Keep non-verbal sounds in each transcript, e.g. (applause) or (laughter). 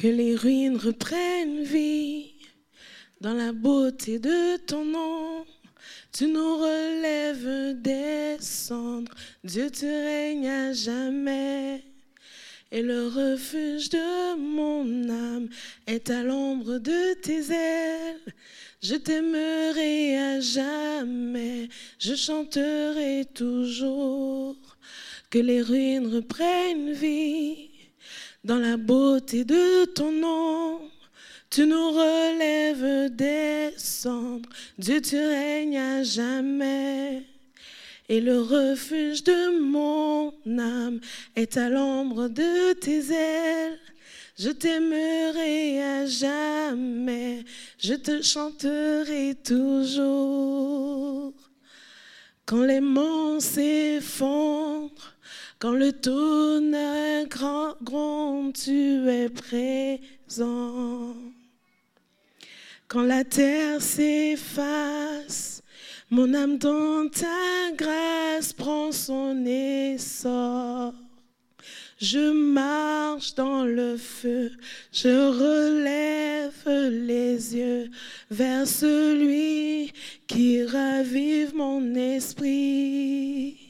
Que les ruines reprennent vie dans la beauté de ton nom. Tu nous relèves des cendres, Dieu tu règnes à jamais. Et le refuge de mon âme est à l'ombre de tes ailes. Je t'aimerai à jamais, je chanterai toujours. Que les ruines reprennent vie dans la beauté de ton nom. Tu nous relèves des cendres, Dieu tu règnes à jamais. Et le refuge de mon âme est à l'ombre de tes ailes. Je t'aimerai à jamais, je te chanterai toujours. Quand les monts s'effondrent, quand le tonnerre grand gronde, tu es présent. Quand la terre s'efface, mon âme dans ta grâce prend son essor. Je marche dans le feu, je relève les yeux vers celui qui ravive mon esprit.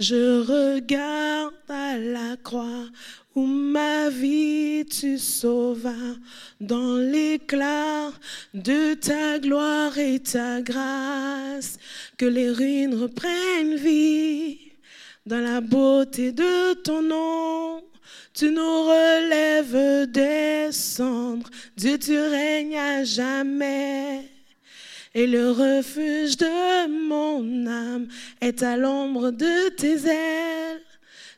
Je regarde à la croix où ma vie tu sauvas dans l'éclat de ta gloire et ta grâce, que les ruines reprennent vie dans la beauté de ton nom. Tu nous relèves des cendres, Dieu tu règnes à jamais. Et le refuge de mon âme est à l'ombre de tes ailes.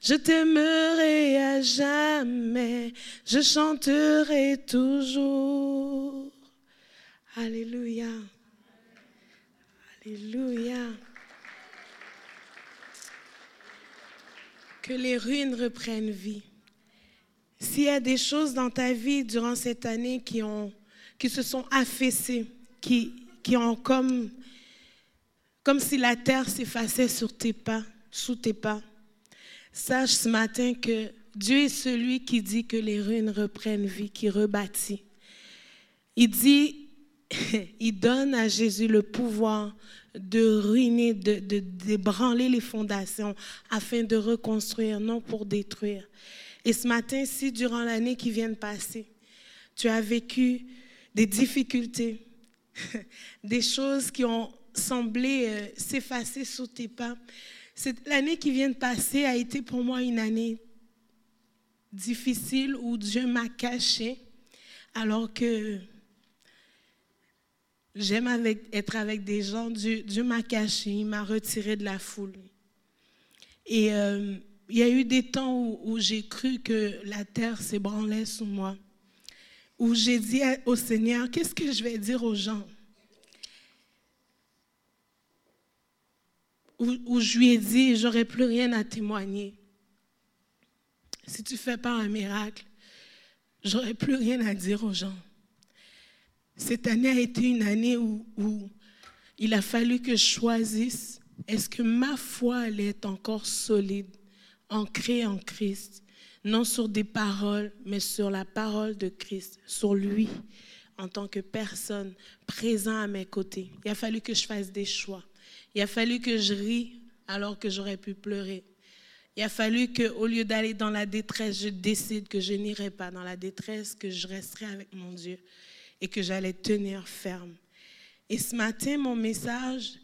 Je t'aimerai à jamais, je chanterai toujours. Alléluia. Alléluia. Que les ruines reprennent vie. S'il y a des choses dans ta vie durant cette année qui, qui se sont affaissées, qui, qui ont comme, comme si la terre s'effaçait sur tes pas, sous tes pas, Sache ce matin que Dieu est celui qui dit que les ruines reprennent vie, qui rebâtit. Il dit, (laughs) il donne à Jésus le pouvoir de ruiner, de, de débranler les fondations afin de reconstruire, non pour détruire. Et ce matin, si durant l'année qui vient de passer, tu as vécu des difficultés, (laughs) des choses qui ont semblé euh, s'effacer sous tes pas, L'année qui vient de passer a été pour moi une année difficile où Dieu m'a caché alors que j'aime être avec des gens. Dieu, m'a caché, il m'a retiré de la foule. Et euh, il y a eu des temps où, où j'ai cru que la terre s'ébranlait sous moi, où j'ai dit au Seigneur, qu'est-ce que je vais dire aux gens? Où, je lui ai dit, j'aurais plus rien à témoigner. Si tu fais pas un miracle, j'aurais plus rien à dire aux gens. Cette année a été une année où, où il a fallu que je choisisse est-ce que ma foi elle est encore solide, ancrée en Christ, non sur des paroles, mais sur la parole de Christ, sur lui en tant que personne présent à mes côtés. Il a fallu que je fasse des choix. Il a fallu que je rie alors que j'aurais pu pleurer. Il a fallu qu'au lieu d'aller dans la détresse, je décide que je n'irai pas dans la détresse, que je resterai avec mon Dieu et que j'allais tenir ferme. Et ce matin, mon message,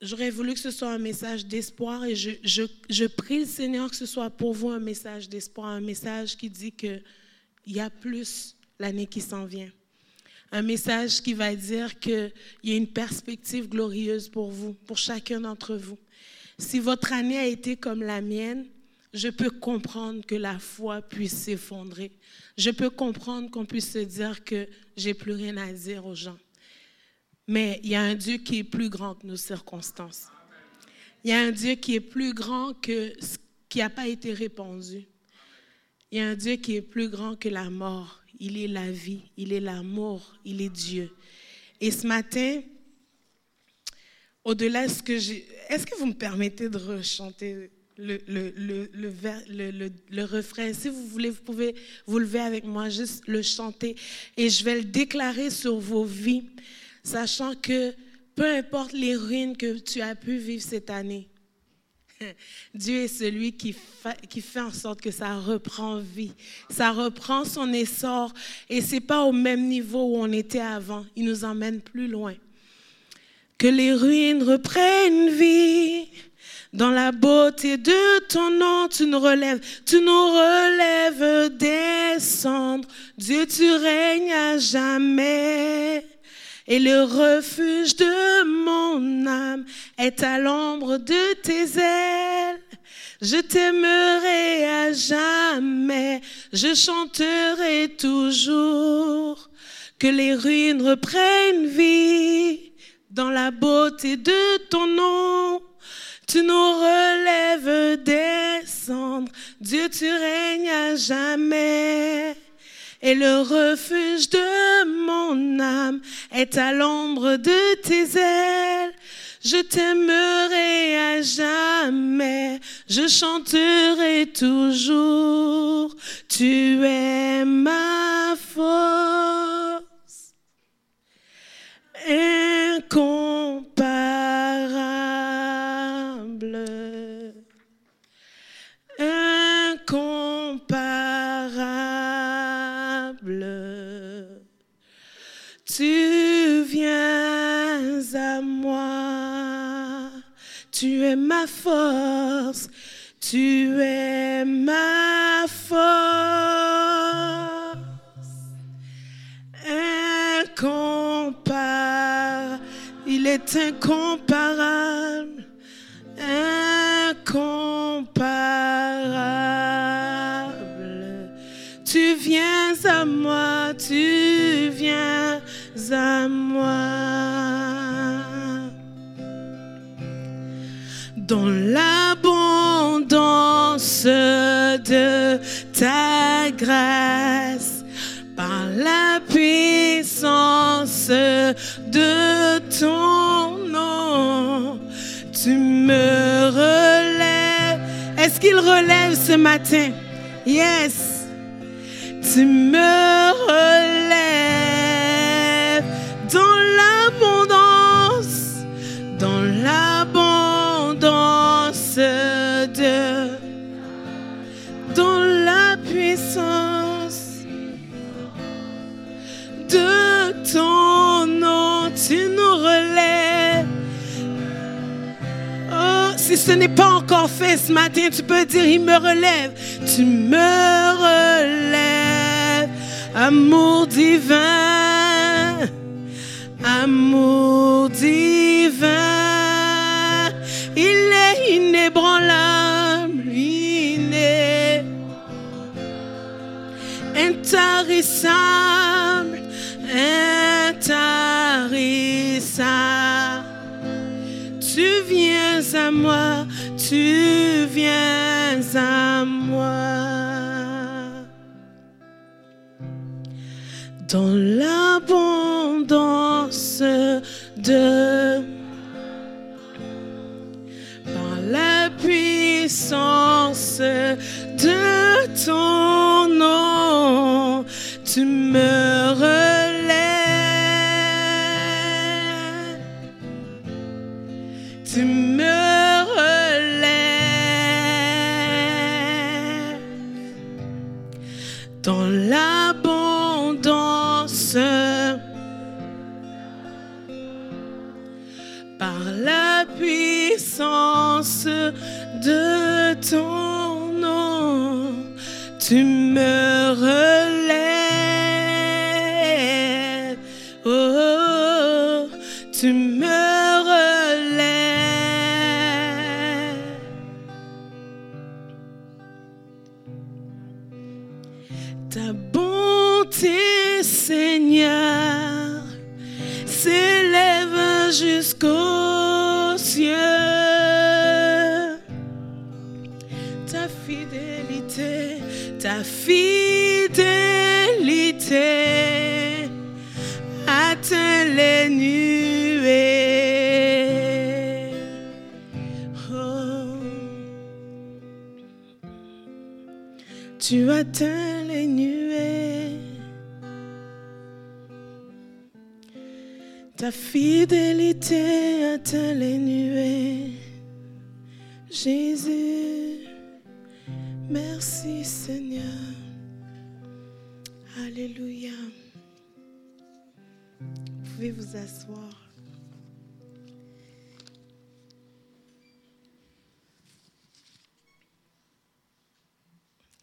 j'aurais voulu que ce soit un message d'espoir et je, je, je, prie le Seigneur que ce soit pour vous un message d'espoir, un message qui dit qu'il y a plus l'année qui s'en vient un message qui va dire qu'il y a une perspective glorieuse pour vous, pour chacun d'entre vous. Si votre année a été comme la mienne, je peux comprendre que la foi puisse s'effondrer. Je peux comprendre qu'on puisse se dire que j'ai plus rien à dire aux gens. Mais il y a un Dieu qui est plus grand que nos circonstances. Il y a un Dieu qui est plus grand que ce qui n'a pas été répandu. Il y a un Dieu qui est plus grand que la mort il est la vie, il est l'amour, il est Dieu. Et ce matin, au-delà de ce que j'ai... Est-ce que vous me permettez de rechanter le, le, le, le, refrain? Si vous voulez, vous pouvez vous lever avec moi, juste le chanter. Et je vais le déclarer sur vos vies, sachant que peu importe les ruines que tu as pu vivre cette année, (laughs) Dieu est celui qui fait, qui fait en sorte que ça reprend vie, ça reprend son essor et c'est pas au même niveau où on était avant. Il nous emmène plus loin. Que les ruines reprennent vie. Dans la beauté de ton nom, tu nous relèves, tu nous relèves des cendres. Dieu, tu règnes à jamais. Et le refuge de mon âme est à l'ombre de tes ailes. Je t'aimerai à jamais, je chanterai toujours que les ruines reprennent vie dans la beauté de ton nom. Tu nous relèves des cendres, Dieu tu règnes à jamais. Et le refuge de mon âme est à l'ombre de tes ailes. Je t'aimerai à jamais, je chanterai toujours. Tu es ma force incomparable, tu es ma force, tu es ma force incomparable. Il est incomparable, incomparable. Tu viens à moi, tu viens à moi. Dans l'abondance de ta grâce, par la puissance de ton nom, tu me relèves. Est-ce qu'il relève ce matin? Yes. Tu me encore fait ce matin, tu peux dire, il me relève. Tu me relèves, amour divin, amour divin. Il est inébranlable, iné intarissable, intarissable. Tu viens à moi, tu viens à moi. Dans l'abondance de par la puissance de ton par la puissance de ton nom, tu me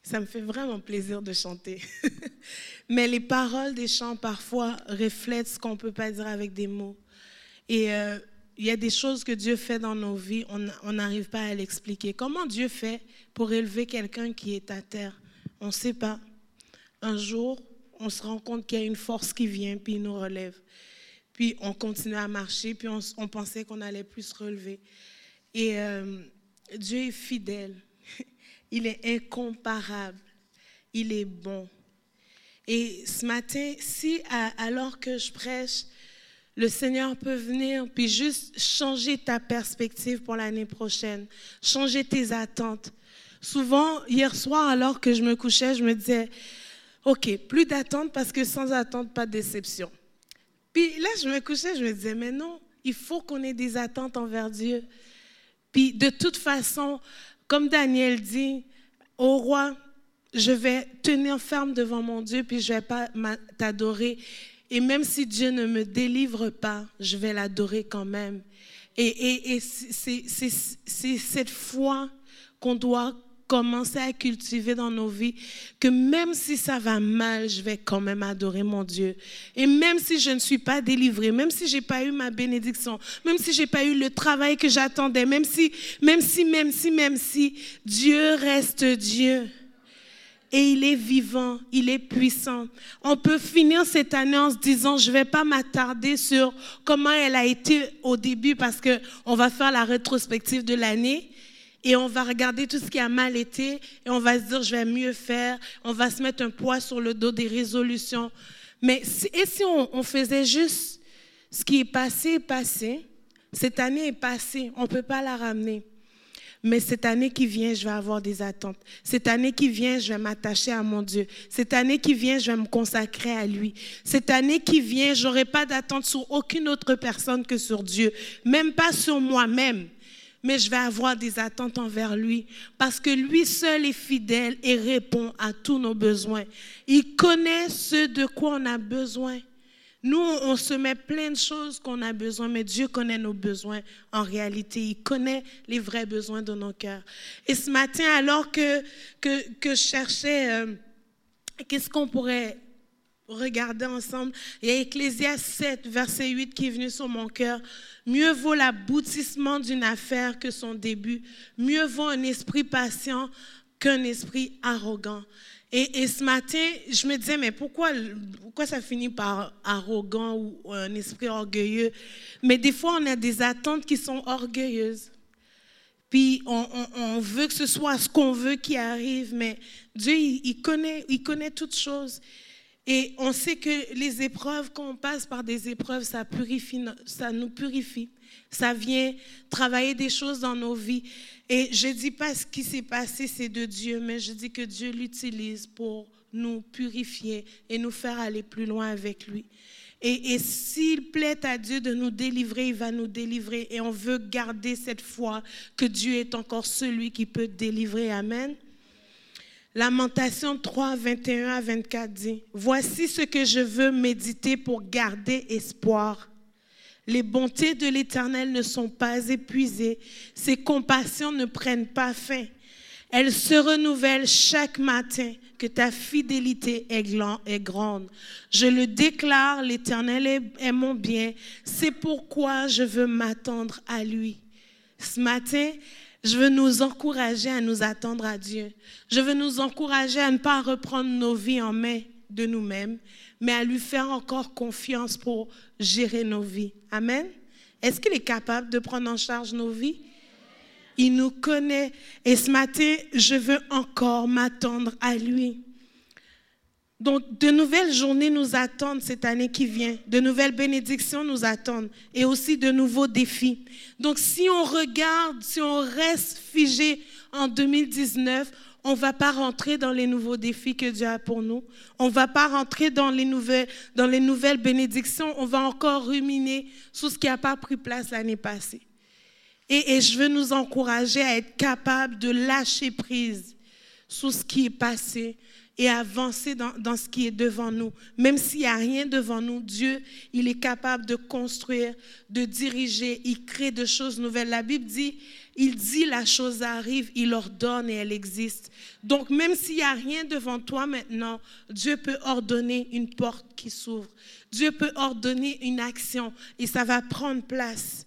Ça me fait vraiment plaisir de chanter. (laughs) Mais les paroles des chants parfois reflètent ce qu'on ne peut pas dire avec des mots. Et euh, il y a des choses que Dieu fait dans nos vies, on n'arrive pas à l'expliquer. Comment Dieu fait pour élever quelqu'un qui est à terre? On ne sait pas. Un jour, on se rend compte qu'il y a une force qui vient, puis il nous relève. Puis on continue à marcher, puis on, pensait qu'on allait plus se relever. Et euh, Dieu est fidèle. Il est incomparable. Il est bon. Et ce matin, si alors que je prêche, le Seigneur peut venir puis juste changer ta perspective pour l'année prochaine, changer tes attentes. Souvent, hier soir, alors que je me couchais, je me disais, OK, plus d'attente parce que sans attente, pas de déception. Puis là, je me couchais, je me disais, mais non, il faut qu'on ait des attentes envers Dieu. Puis de toute façon, comme Daniel dit, au roi, je vais tenir ferme devant mon Dieu, puis je vais pas t'adorer. Et même si Dieu ne me délivre pas, je vais l'adorer quand même. Et, et c'est cette foi qu'on doit commencer à cultiver dans nos vies, que même si ça va mal, je vais quand même adorer mon Dieu. Et même si je ne suis pas délivrée, même si j'ai pas eu ma bénédiction, même si j'ai pas eu le travail que j'attendais, même si, même si, même si, même si, Dieu reste Dieu. Et il est vivant, il est puissant. On peut finir cette année en se disant, je vais pas m'attarder sur comment elle a été au début parce que on va faire la rétrospective de l'année et on va regarder tout ce qui a mal été et on va se dire, je vais mieux faire. On va se mettre un poids sur le dos des résolutions. Mais et si on, faisait juste ce qui est passé, passé, cette année est passée, on ne peut pas la ramener. Mais cette année qui vient, je vais avoir des attentes. Cette année qui vient, je vais m'attacher à mon Dieu. Cette année qui vient, je vais me consacrer à lui. Cette année qui vient, je n'aurai pas d'attente sur aucune autre personne que sur Dieu, même pas sur moi-même mais je vais avoir des attentes envers lui parce que lui seul est fidèle et répond à tous nos besoins. Il connaît ce de quoi on a besoin. Nous, on se met plein de choses qu'on a besoin, mais Dieu connaît nos besoins en réalité. Il connaît les vrais besoins de nos cœurs. Et ce matin, alors que, que, je cherchais euh, qu'est-ce qu'on pourrait regarder ensemble, il y a Ecclésias 7, verset 8 qui est venu sur mon cœur. Mieux vaut l'aboutissement d'une affaire que son début. Mieux vaut un esprit patient qu'un esprit arrogant. Et, ce matin, je me disais, mais pourquoi, pourquoi ça finit par arrogant ou un esprit orgueilleux? Mais des fois, on a des attentes qui sont orgueilleuses. Puis on, veut que ce soit ce qu'on veut qui arrive, mais Dieu, il, connaît, il connaît toutes choses. Et on sait que les épreuves, quand on passe par des épreuves, ça purifie, ça nous purifie. Ça vient travailler des choses dans nos vies. Et je ne dis pas ce qui s'est passé, c'est de Dieu, mais je dis que Dieu l'utilise pour nous purifier et nous faire aller plus loin avec lui. Et, et s'il plaît à Dieu de nous délivrer, il va nous délivrer. Et on veut garder cette foi que Dieu est encore celui qui peut délivrer. Amen. Lamentation 3, 21 à 24 dit, Voici ce que je veux méditer pour garder espoir. Les bontés de l'Éternel ne sont pas épuisées, ses compassions ne prennent pas fin. Elles se renouvellent chaque matin, que ta fidélité est grande. Je le déclare, l'Éternel est mon bien, c'est pourquoi je veux m'attendre à lui. Ce matin, je veux nous encourager à nous attendre à Dieu. Je veux nous encourager à ne pas reprendre nos vies en main de nous-mêmes, mais à lui faire encore confiance pour gérer nos vies. Amen. Est-ce qu'il est capable de prendre en charge nos vies? Il nous connaît. Et ce matin, je veux encore m'attendre à lui. Donc, de nouvelles journées nous attendent cette année qui vient. De nouvelles bénédictions nous attendent. Et aussi de nouveaux défis. Donc, si on regarde, si on reste figé en 2019, on ne va pas rentrer dans les nouveaux défis que Dieu a pour nous. On ne va pas rentrer dans les nouvelles, dans les nouvelles bénédictions. On va encore ruminer sur ce qui n'a pas pris place l'année passée. Et, et, je veux nous encourager à être capables de lâcher prise sur ce qui est passé et avancer dans, dans ce qui est devant nous. Même s'il n'y a rien devant nous, Dieu, il est capable de construire, de diriger, il crée de choses nouvelles. La Bible dit, il dit la chose arrive, il ordonne et elle existe. Donc même s'il n'y a rien devant toi maintenant, Dieu peut ordonner une porte qui s'ouvre. Dieu peut ordonner une action et ça va prendre place.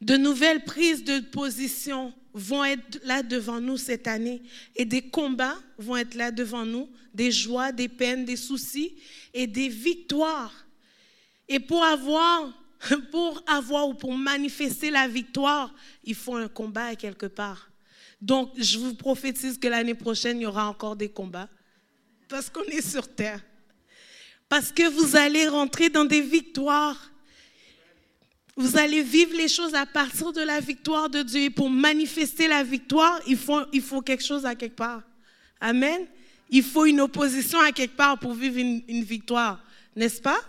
De nouvelles prises de position vont être là devant nous cette année et des combats vont être là devant nous, des joies, des peines, des soucis et des victoires. Et pour avoir, (laughs) pour avoir ou pour manifester la victoire, il faut un combat quelque part. Donc, je vous prophétise que l'année prochaine, il y aura encore des combats parce qu'on est sur terre. Parce que vous allez rentrer dans des victoires. Vous allez vivre les choses à partir de la victoire de Dieu. Et pour manifester la victoire, il faut, il faut quelque chose à quelque part. Amen. Il faut une opposition à quelque part pour vivre une, une victoire, n'est-ce pas?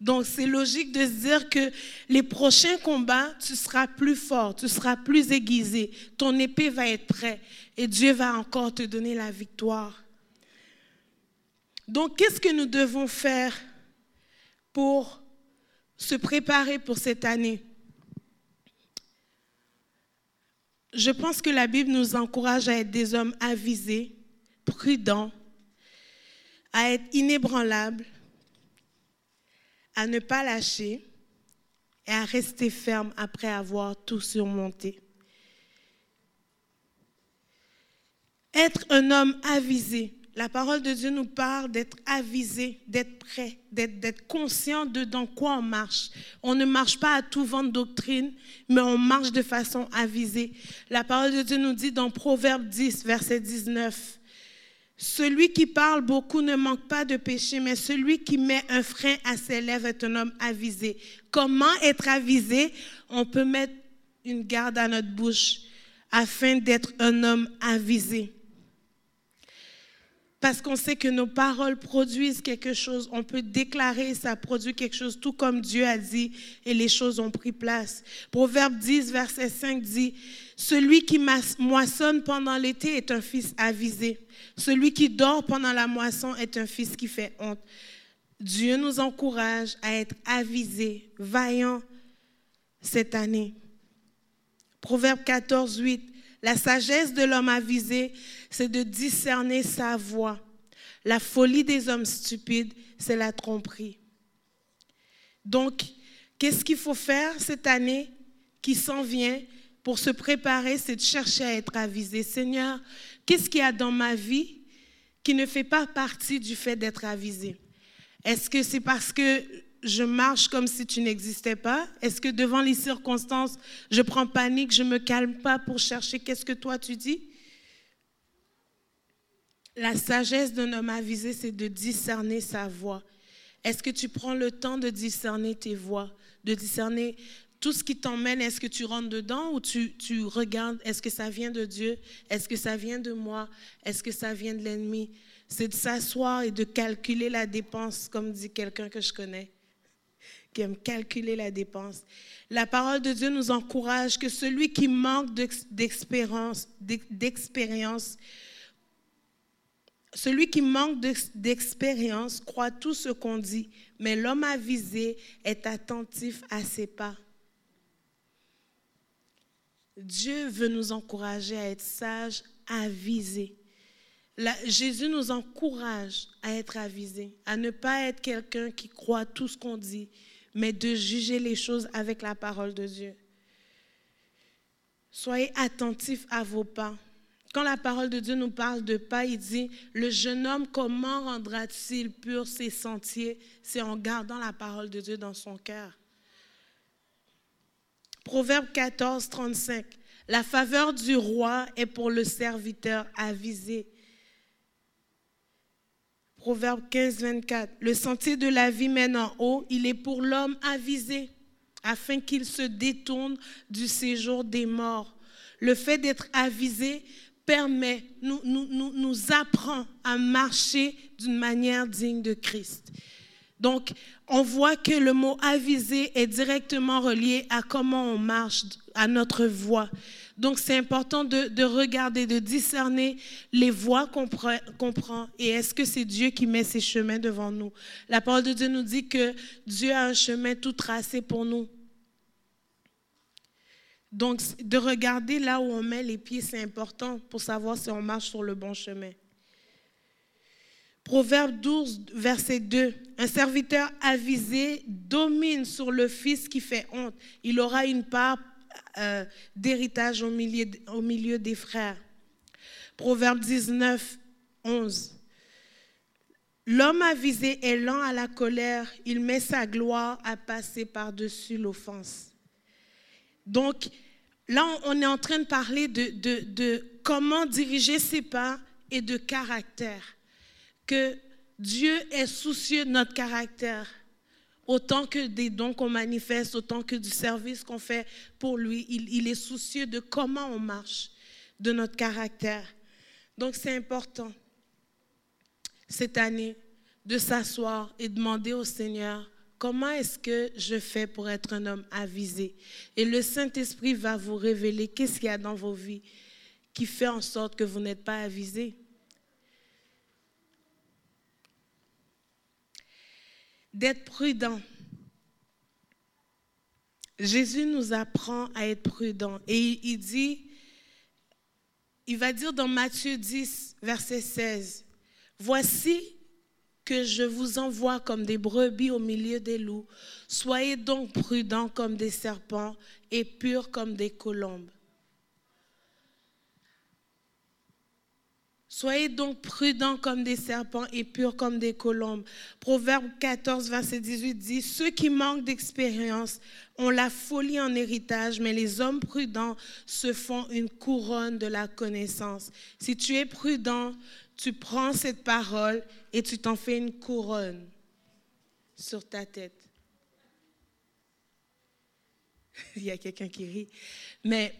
Donc c'est logique de se dire que les prochains combats, tu seras plus fort, tu seras plus aiguisé, ton épée va être prête et Dieu va encore te donner la victoire. Donc qu'est-ce que nous devons faire pour se préparer pour cette année. Je pense que la Bible nous encourage à être des hommes avisés, prudents, à être inébranlables, à ne pas lâcher et à rester ferme après avoir tout surmonté. Être un homme avisé, la parole de Dieu nous parle d'être avisé, d'être prêt, d'être conscient de dans quoi on marche. On ne marche pas à tout vent de doctrine, mais on marche de façon avisée. La parole de Dieu nous dit dans Proverbe 10, verset 19, Celui qui parle beaucoup ne manque pas de péché, mais celui qui met un frein à ses lèvres est un homme avisé. Comment être avisé? On peut mettre une garde à notre bouche afin d'être un homme avisé parce qu'on sait que nos paroles produisent quelque chose. On peut déclarer, ça produit quelque chose, tout comme Dieu a dit, et les choses ont pris place. Proverbe 10, verset 5 dit, Celui qui moissonne pendant l'été est un fils avisé. Celui qui dort pendant la moisson est un fils qui fait honte. Dieu nous encourage à être avisés, vaillants cette année. Proverbe 14, 8. La sagesse de l'homme avisé, c'est de discerner sa voix. La folie des hommes stupides, c'est la tromperie. Donc, qu'est-ce qu'il faut faire cette année qui s'en vient pour se préparer, c'est de chercher à être avisé? Seigneur, qu'est-ce qu'il y a dans ma vie qui ne fait pas partie du fait d'être avisé? Est-ce que c'est parce que je marche comme si tu n'existais pas? Est-ce que devant les circonstances, je prends panique, je ne me calme pas pour chercher qu'est-ce que toi tu dis? La sagesse d'un homme avisé, c'est de discerner sa voix. Est-ce que tu prends le temps de discerner tes voix, de discerner tout ce qui t'emmène, est-ce que tu rentres dedans ou tu, tu regardes, est-ce que ça vient de Dieu, est-ce que ça vient de moi, est-ce que ça vient de l'ennemi? C'est de s'asseoir et de calculer la dépense, comme dit quelqu'un que je connais aime calculer la dépense. La parole de Dieu nous encourage que celui qui manque d'expérience, celui qui manque d'expérience croit tout ce qu'on dit, mais l'homme avisé est attentif à ses pas. Dieu veut nous encourager à être sages, avisés. Jésus nous encourage à être avisés, à ne pas être quelqu'un qui croit tout ce qu'on dit, mais de juger les choses avec la parole de Dieu. Soyez attentifs à vos pas. Quand la parole de Dieu nous parle de pas, il dit, le jeune homme, comment rendra-t-il pur ses sentiers? C'est en gardant la parole de Dieu dans son cœur. Proverbe 14, 35. La faveur du roi est pour le serviteur avisé. Proverbe 15, 24. Le sentier de la vie mène en haut, il est pour l'homme avisé, afin qu'il se détourne du séjour des morts. Le fait d'être avisé permet, nous, nous, nous, nous apprend à marcher d'une manière digne de Christ. Donc, on voit que le mot aviser est directement relié à comment on marche, à notre voie. Donc, c'est important de, regarder, de discerner les voies qu'on prend et est-ce que c'est Dieu qui met ses chemins devant nous. La parole de Dieu nous dit que Dieu a un chemin tout tracé pour nous. Donc, de regarder là où on met les pieds, c'est important pour savoir si on marche sur le bon chemin. Proverbe 12, verset 2. Un serviteur avisé domine sur le fils qui fait honte. Il aura une part euh, d'héritage au milieu, au milieu des frères. Proverbe 19, 11. L'homme avisé est lent à la colère, il met sa gloire à passer par-dessus l'offense. Donc, là, on est en train de parler de, de, de comment diriger ses pas et de caractère que Dieu est soucieux de notre caractère, autant que des dons qu'on manifeste, autant que du service qu'on fait pour lui. Il, est soucieux de comment on marche, de notre caractère. Donc c'est important cette année de s'asseoir et demander au Seigneur, comment est-ce que je fais pour être un homme avisé? Et le Saint-Esprit va vous révéler qu'est-ce qu'il y a dans vos vies qui fait en sorte que vous n'êtes pas avisé. D'être prudent. Jésus nous apprend à être prudent et il dit, il va dire dans Matthieu 10, verset 16, Voici que je vous envoie comme des brebis au milieu des loups. Soyez donc prudents comme des serpents et purs comme des colombes. Soyez donc prudents comme des serpents et purs comme des colombes. Proverbe 14, verset 18 dit, Ceux qui manquent d'expérience ont la folie en héritage, mais les hommes prudents se font une couronne de la connaissance. Si tu es prudent, tu prends cette parole et tu t'en fais une couronne sur ta tête. (laughs) Il y a quelqu'un qui rit. Mais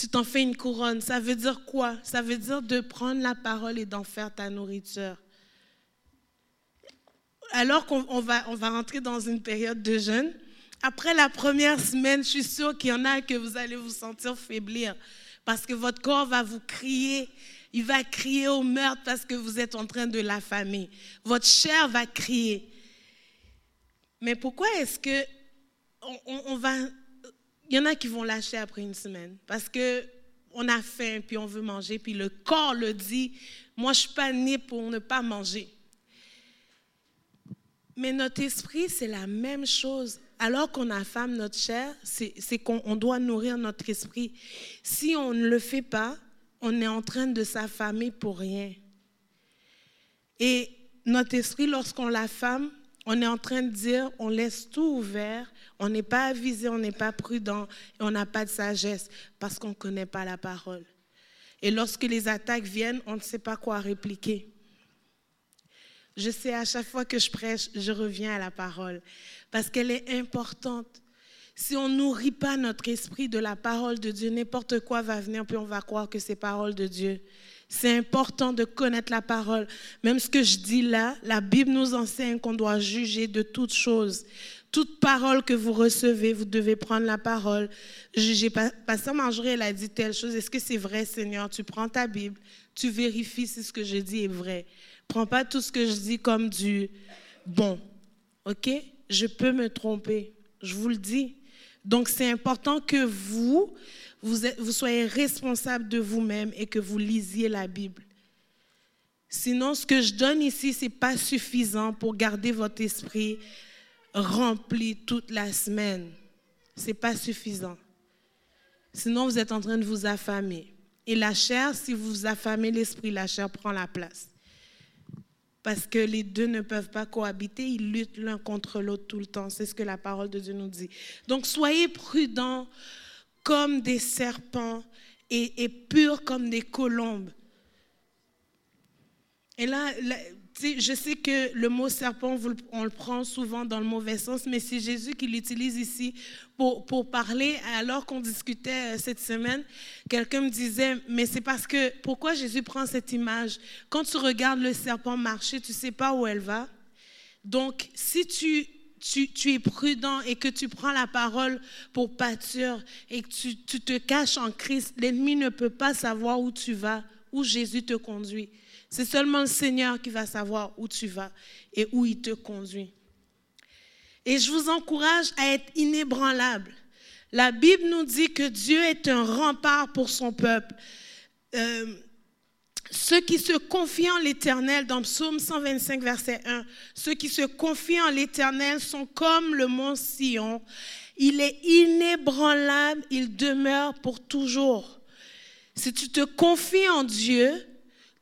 tu t'en fais une couronne. Ça veut dire quoi? Ça veut dire de prendre la parole et d'en faire ta nourriture. Alors qu'on va, on va rentrer dans une période de jeûne, après la première semaine, je suis sûre qu'il y en a que vous allez vous sentir faiblir parce que votre corps va vous crier. Il va crier au meurtre parce que vous êtes en train de l'affamer. Votre chair va crier. Mais pourquoi est-ce que on va il y en a qui vont lâcher après une semaine parce que on a faim puis on veut manger puis le corps le dit moi je suis pas né pour ne pas manger. Mais notre esprit c'est la même chose. Alors qu'on affame notre chair, c'est qu'on doit nourrir notre esprit. Si on ne le fait pas, on est en train de s'affamer pour rien. Et notre esprit, lorsqu'on l'affame, on est en train de dire, on laisse tout ouvert, on n'est pas avisé, on n'est pas prudent et on n'a pas de sagesse parce qu'on ne connaît pas la parole. Et lorsque les attaques viennent, on ne sait pas quoi répliquer. Je sais, à chaque fois que je prêche, je reviens à la parole parce qu'elle est importante. Si on nourrit pas notre esprit de la parole de Dieu, n'importe quoi va venir, puis on va croire que c'est parole de Dieu. C'est important de connaître la parole. Même ce que je dis là, la Bible nous enseigne qu'on doit juger de toutes choses. Toute parole que vous recevez, vous devez prendre la parole. Juger. Pasteur Marjorie, elle a dit telle chose. Est-ce que c'est vrai, Seigneur? Tu prends ta Bible, tu vérifies si ce que je dis est vrai. Prends pas tout ce que je dis comme du bon. OK? Je peux me tromper. Je vous le dis. Donc, c'est important que vous, vous, soyez responsable de vous-même et que vous lisiez la Bible. Sinon, ce que je donne ici, ce n'est pas suffisant pour garder votre esprit rempli toute la semaine. Ce n'est pas suffisant. Sinon, vous êtes en train de vous affamer. Et la chair, si vous affamez l'esprit, la chair prend la place. Parce que les deux ne peuvent pas cohabiter, ils luttent l'un contre l'autre tout le temps. C'est ce que la parole de Dieu nous dit. Donc, soyez prudents comme des serpents et, purs comme des colombes. Et là, je sais que le mot serpent, on le prend souvent dans le mauvais sens, mais c'est Jésus qui l'utilise ici pour, pour parler. Alors qu'on discutait euh, cette semaine, quelqu'un me disait, mais c'est parce que, pourquoi Jésus prend cette image? Quand tu regardes le serpent marcher, tu sais pas où elle va. Donc, si tu tu, es prudent et que tu prends la parole pour pâture et que tu, tu te caches en Christ, l'ennemi ne peut pas savoir où tu vas, où Jésus te conduit. C'est seulement le Seigneur qui va savoir où tu vas et où il te conduit. Et je vous encourage à être inébranlable. La Bible nous dit que Dieu est un rempart pour son peuple. Euh, ceux qui se confient en l'Éternel, dans Psaume 125, verset 1, ceux qui se confient en l'Éternel sont comme le mont Sion. Il est inébranlable, il demeure pour toujours. Si tu te confies en Dieu,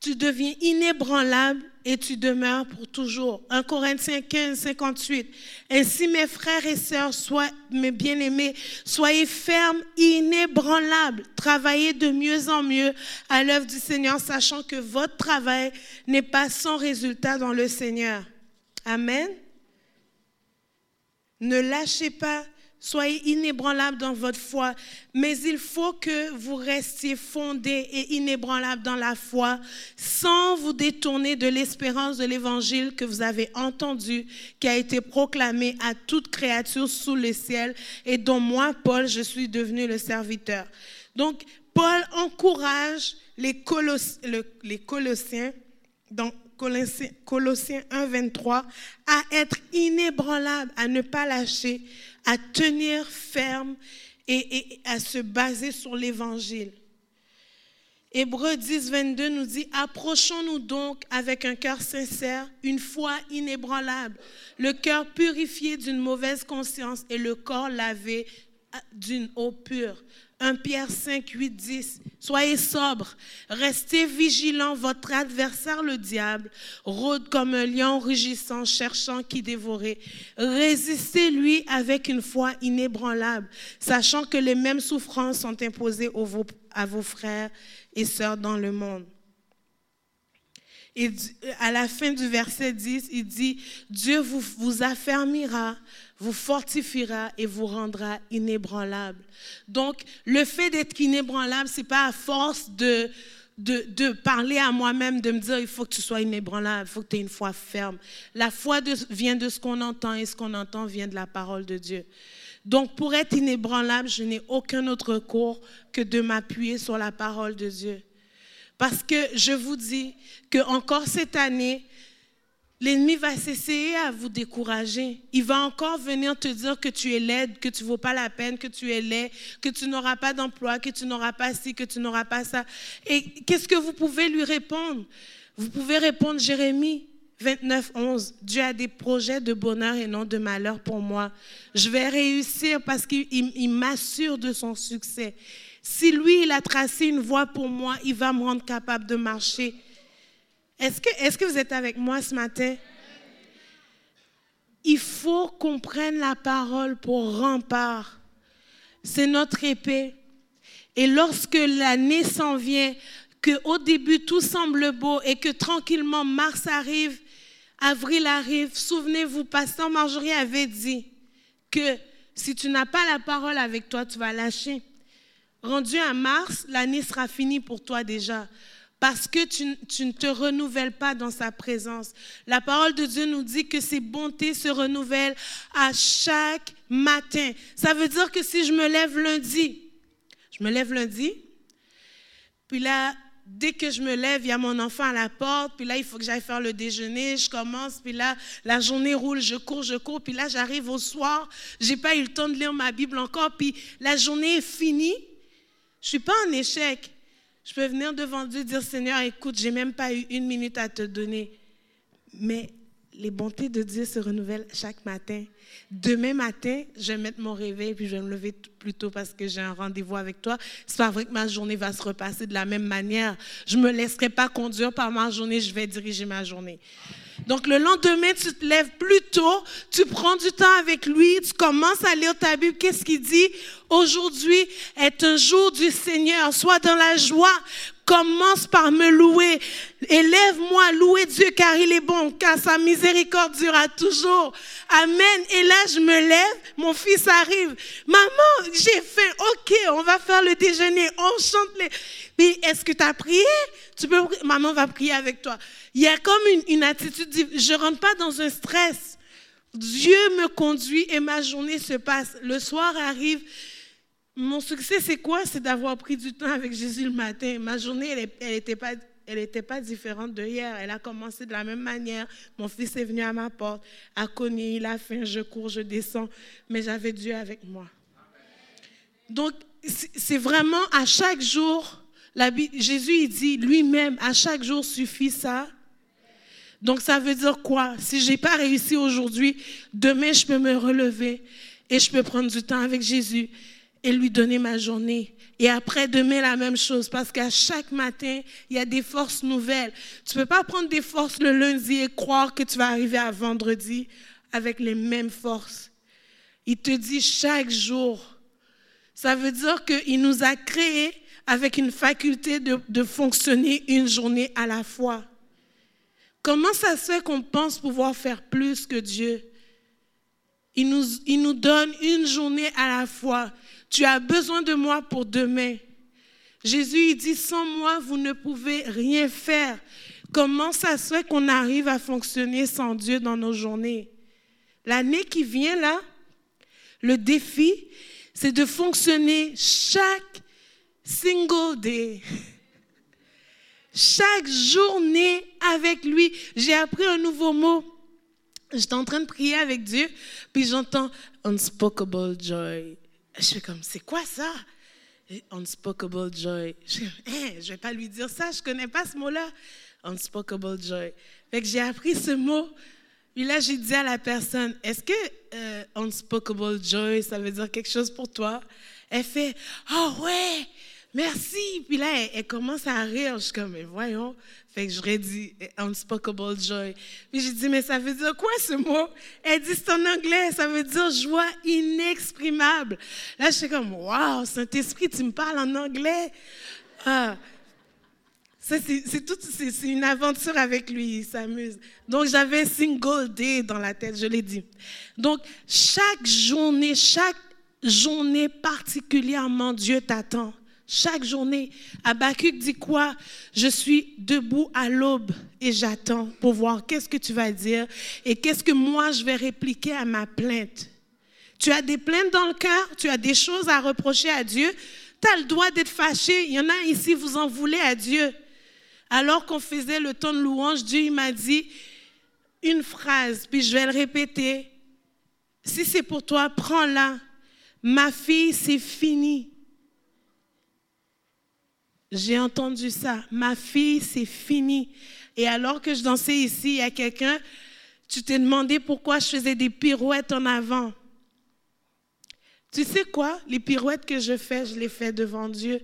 tu deviens inébranlable et tu demeures pour toujours. 1 Corinthiens 15, 58. Ainsi, mes frères et sœurs, soient, mes bien-aimés, soyez fermes, inébranlables, travaillez de mieux en mieux à l'œuvre du Seigneur, sachant que votre travail n'est pas sans résultat dans le Seigneur. Amen. Ne lâchez pas Soyez inébranlable dans votre foi, mais il faut que vous restiez fondés et inébranlables dans la foi sans vous détourner de l'espérance de l'évangile que vous avez entendu, qui a été proclamé à toute créature sous le ciel et dont moi, Paul, je suis devenu le serviteur. Donc, Paul encourage les, les Colossiens dans Colossiens 1, 23, à être inébranlable, à ne pas lâcher, à tenir ferme et, à se baser sur l'évangile. Hébreu 10, 22 nous dit, approchons-nous donc avec un cœur sincère, une foi inébranlable, le cœur purifié d'une mauvaise conscience et le corps lavé d'une eau pure. 1 Pierre 5, 8, 10. Soyez sobres, restez vigilants. Votre adversaire, le diable, rôde comme un lion rugissant, cherchant qui dévorer. Résistez-lui avec une foi inébranlable, sachant que les mêmes souffrances sont imposées à vos frères et sœurs dans le monde. Et à la fin du verset 10, il dit, Dieu vous, vous affermira vous fortifiera et vous rendra inébranlable. Donc, le fait d'être inébranlable, c'est pas à force de, de, de parler à moi-même, de me dire, il faut que tu sois inébranlable, il faut que tu aies une foi ferme. La foi vient de ce qu'on entend et ce qu'on entend vient de la parole de Dieu. Donc, pour être inébranlable, je n'ai aucun autre recours que de m'appuyer sur la parole de Dieu. Parce que je vous dis que encore cette année, L'ennemi va s'essayer à vous décourager. Il va encore venir te dire que tu es laide, que tu ne vaux pas la peine, que tu es laid, que tu n'auras pas d'emploi, que tu n'auras pas ci, que tu n'auras pas ça. Et qu'est-ce que vous pouvez lui répondre? Vous pouvez répondre Jérémie 29, 11. Dieu a des projets de bonheur et non de malheur pour moi. Je vais réussir parce qu'il m'assure de son succès. Si lui, il a tracé une voie pour moi, il va me rendre capable de marcher est-ce que, vous êtes avec moi ce matin? Il faut qu'on prenne la parole pour rempart. C'est notre épée. Et lorsque l'année s'en vient, que au début tout semble beau et que tranquillement mars arrive, avril arrive, souvenez-vous, Pasteur Marjorie avait dit que si tu n'as pas la parole avec toi, tu vas lâcher. Rendu à mars, l'année sera finie pour toi déjà parce que tu, ne te renouvelles pas dans sa présence. La parole de Dieu nous dit que ses bontés se renouvellent à chaque matin. Ça veut dire que si je me lève lundi, je me lève lundi, puis là, dès que je me lève, il y a mon enfant à la porte, puis là, il faut que j'aille faire le déjeuner, je commence, puis là, la journée roule, je cours, je cours, puis là, j'arrive au soir, j'ai pas eu le temps de lire ma Bible encore, puis la journée est finie. Je suis pas en échec. Je peux venir devant Dieu dire, Seigneur, écoute, j'ai même pas eu une minute à te donner. Mais les bontés de Dieu se renouvellent chaque matin. Demain matin, je vais mettre mon réveil puis je vais me lever plus tôt parce que j'ai un rendez-vous avec toi. C'est pas vrai que ma journée va se repasser de la même manière. Je me laisserai pas conduire par ma journée, je vais diriger ma journée. Donc le lendemain, tu te lèves plus tôt, tu prends du temps avec lui, tu commences à lire ta Bible. Qu'est-ce qu'il dit? Aujourd'hui est un jour du Seigneur. Sois dans la joie, Commence par me louer. Élève-moi, louer Dieu car il est bon, car sa miséricorde durera toujours. Amen. Et là, je me lève, mon fils arrive. Maman, j'ai faim. Ok, on va faire le déjeuner. On chante les... Mais est-ce que tu as prié? Tu peux... Maman va prier avec toi. Il y a comme une, attitude, je rentre pas dans un stress. Dieu me conduit et ma journée se passe. Le soir arrive. Mon succès, c'est quoi? C'est d'avoir pris du temps avec Jésus le matin. Ma journée, elle n'était pas, différente de hier. Elle a commencé de la même manière. Mon fils est venu à ma porte, a cogné, il a faim, je cours, je descends. Mais j'avais Dieu avec moi. Donc, c'est vraiment à chaque jour, Jésus il dit lui-même, à chaque jour suffit ça donc ça veut dire quoi? Si j'ai pas réussi aujourd'hui, demain je peux me relever et je peux prendre du temps avec Jésus et lui donner ma journée. Et après demain la même chose parce qu'à chaque matin, il y a des forces nouvelles. Tu peux pas prendre des forces le lundi et croire que tu vas arriver à vendredi avec les mêmes forces. Il te dit chaque jour. Ça veut dire qu'il nous a créés avec une faculté de, de fonctionner une journée à la fois. Comment ça se fait qu'on pense pouvoir faire plus que Dieu? Il nous, il nous donne une journée à la fois. Tu as besoin de moi pour demain. Jésus, il dit, sans moi, vous ne pouvez rien faire. Comment ça se fait qu'on arrive à fonctionner sans Dieu dans nos journées? L'année qui vient là, le défi, c'est de fonctionner chaque single day chaque journée avec lui. J'ai appris un nouveau mot. J'étais en train de prier avec Dieu, puis j'entends unspeakable joy. Je fais comme, c'est quoi ça? unspeakable joy. Je ne hein, je vais pas lui dire ça, je connais pas ce mot-là. Unspeakable joy. Fait que j'ai appris ce mot. Puis là, j'ai dit à la personne, est-ce que euh, unspeakable joy, ça veut dire quelque chose pour toi? Elle fait, oh ouais, merci. Puis là, elle, commence à rire. Je suis comme, mais voyons. Fait que j'aurais dit unspeakable joy. Puis j'ai dit, mais ça veut dire quoi ce mot? Elle dit, c'est en anglais, ça veut dire joie inexprimable. Là, je suis comme, wow, Saint-Esprit, tu me parles en anglais. Ah. Ça, c'est tout, c'est une aventure avec lui, il s'amuse. Donc, j'avais single day dans la tête, je l'ai dit. Donc, chaque journée, chaque journée particulièrement, Dieu t'attend chaque journée. Habakkuk dit quoi? Je suis debout à l'aube et j'attends pour voir qu'est-ce que tu vas dire et qu'est-ce que moi je vais répliquer à ma plainte. Tu as des plaintes dans le cœur, tu as des choses à reprocher à Dieu, tu as le droit d'être fâché. Il y en a ici, vous en voulez à Dieu. Alors qu'on faisait le temps de louange, Dieu m'a dit une phrase, puis je vais le répéter. Si c'est pour toi, prends-la. Ma fille, c'est fini. J'ai entendu ça. Ma fille, c'est fini. Et alors que je dansais ici, il y a quelqu'un, tu t'es demandé pourquoi je faisais des pirouettes en avant. Tu sais quoi? Les pirouettes que je fais, je les fais devant Dieu.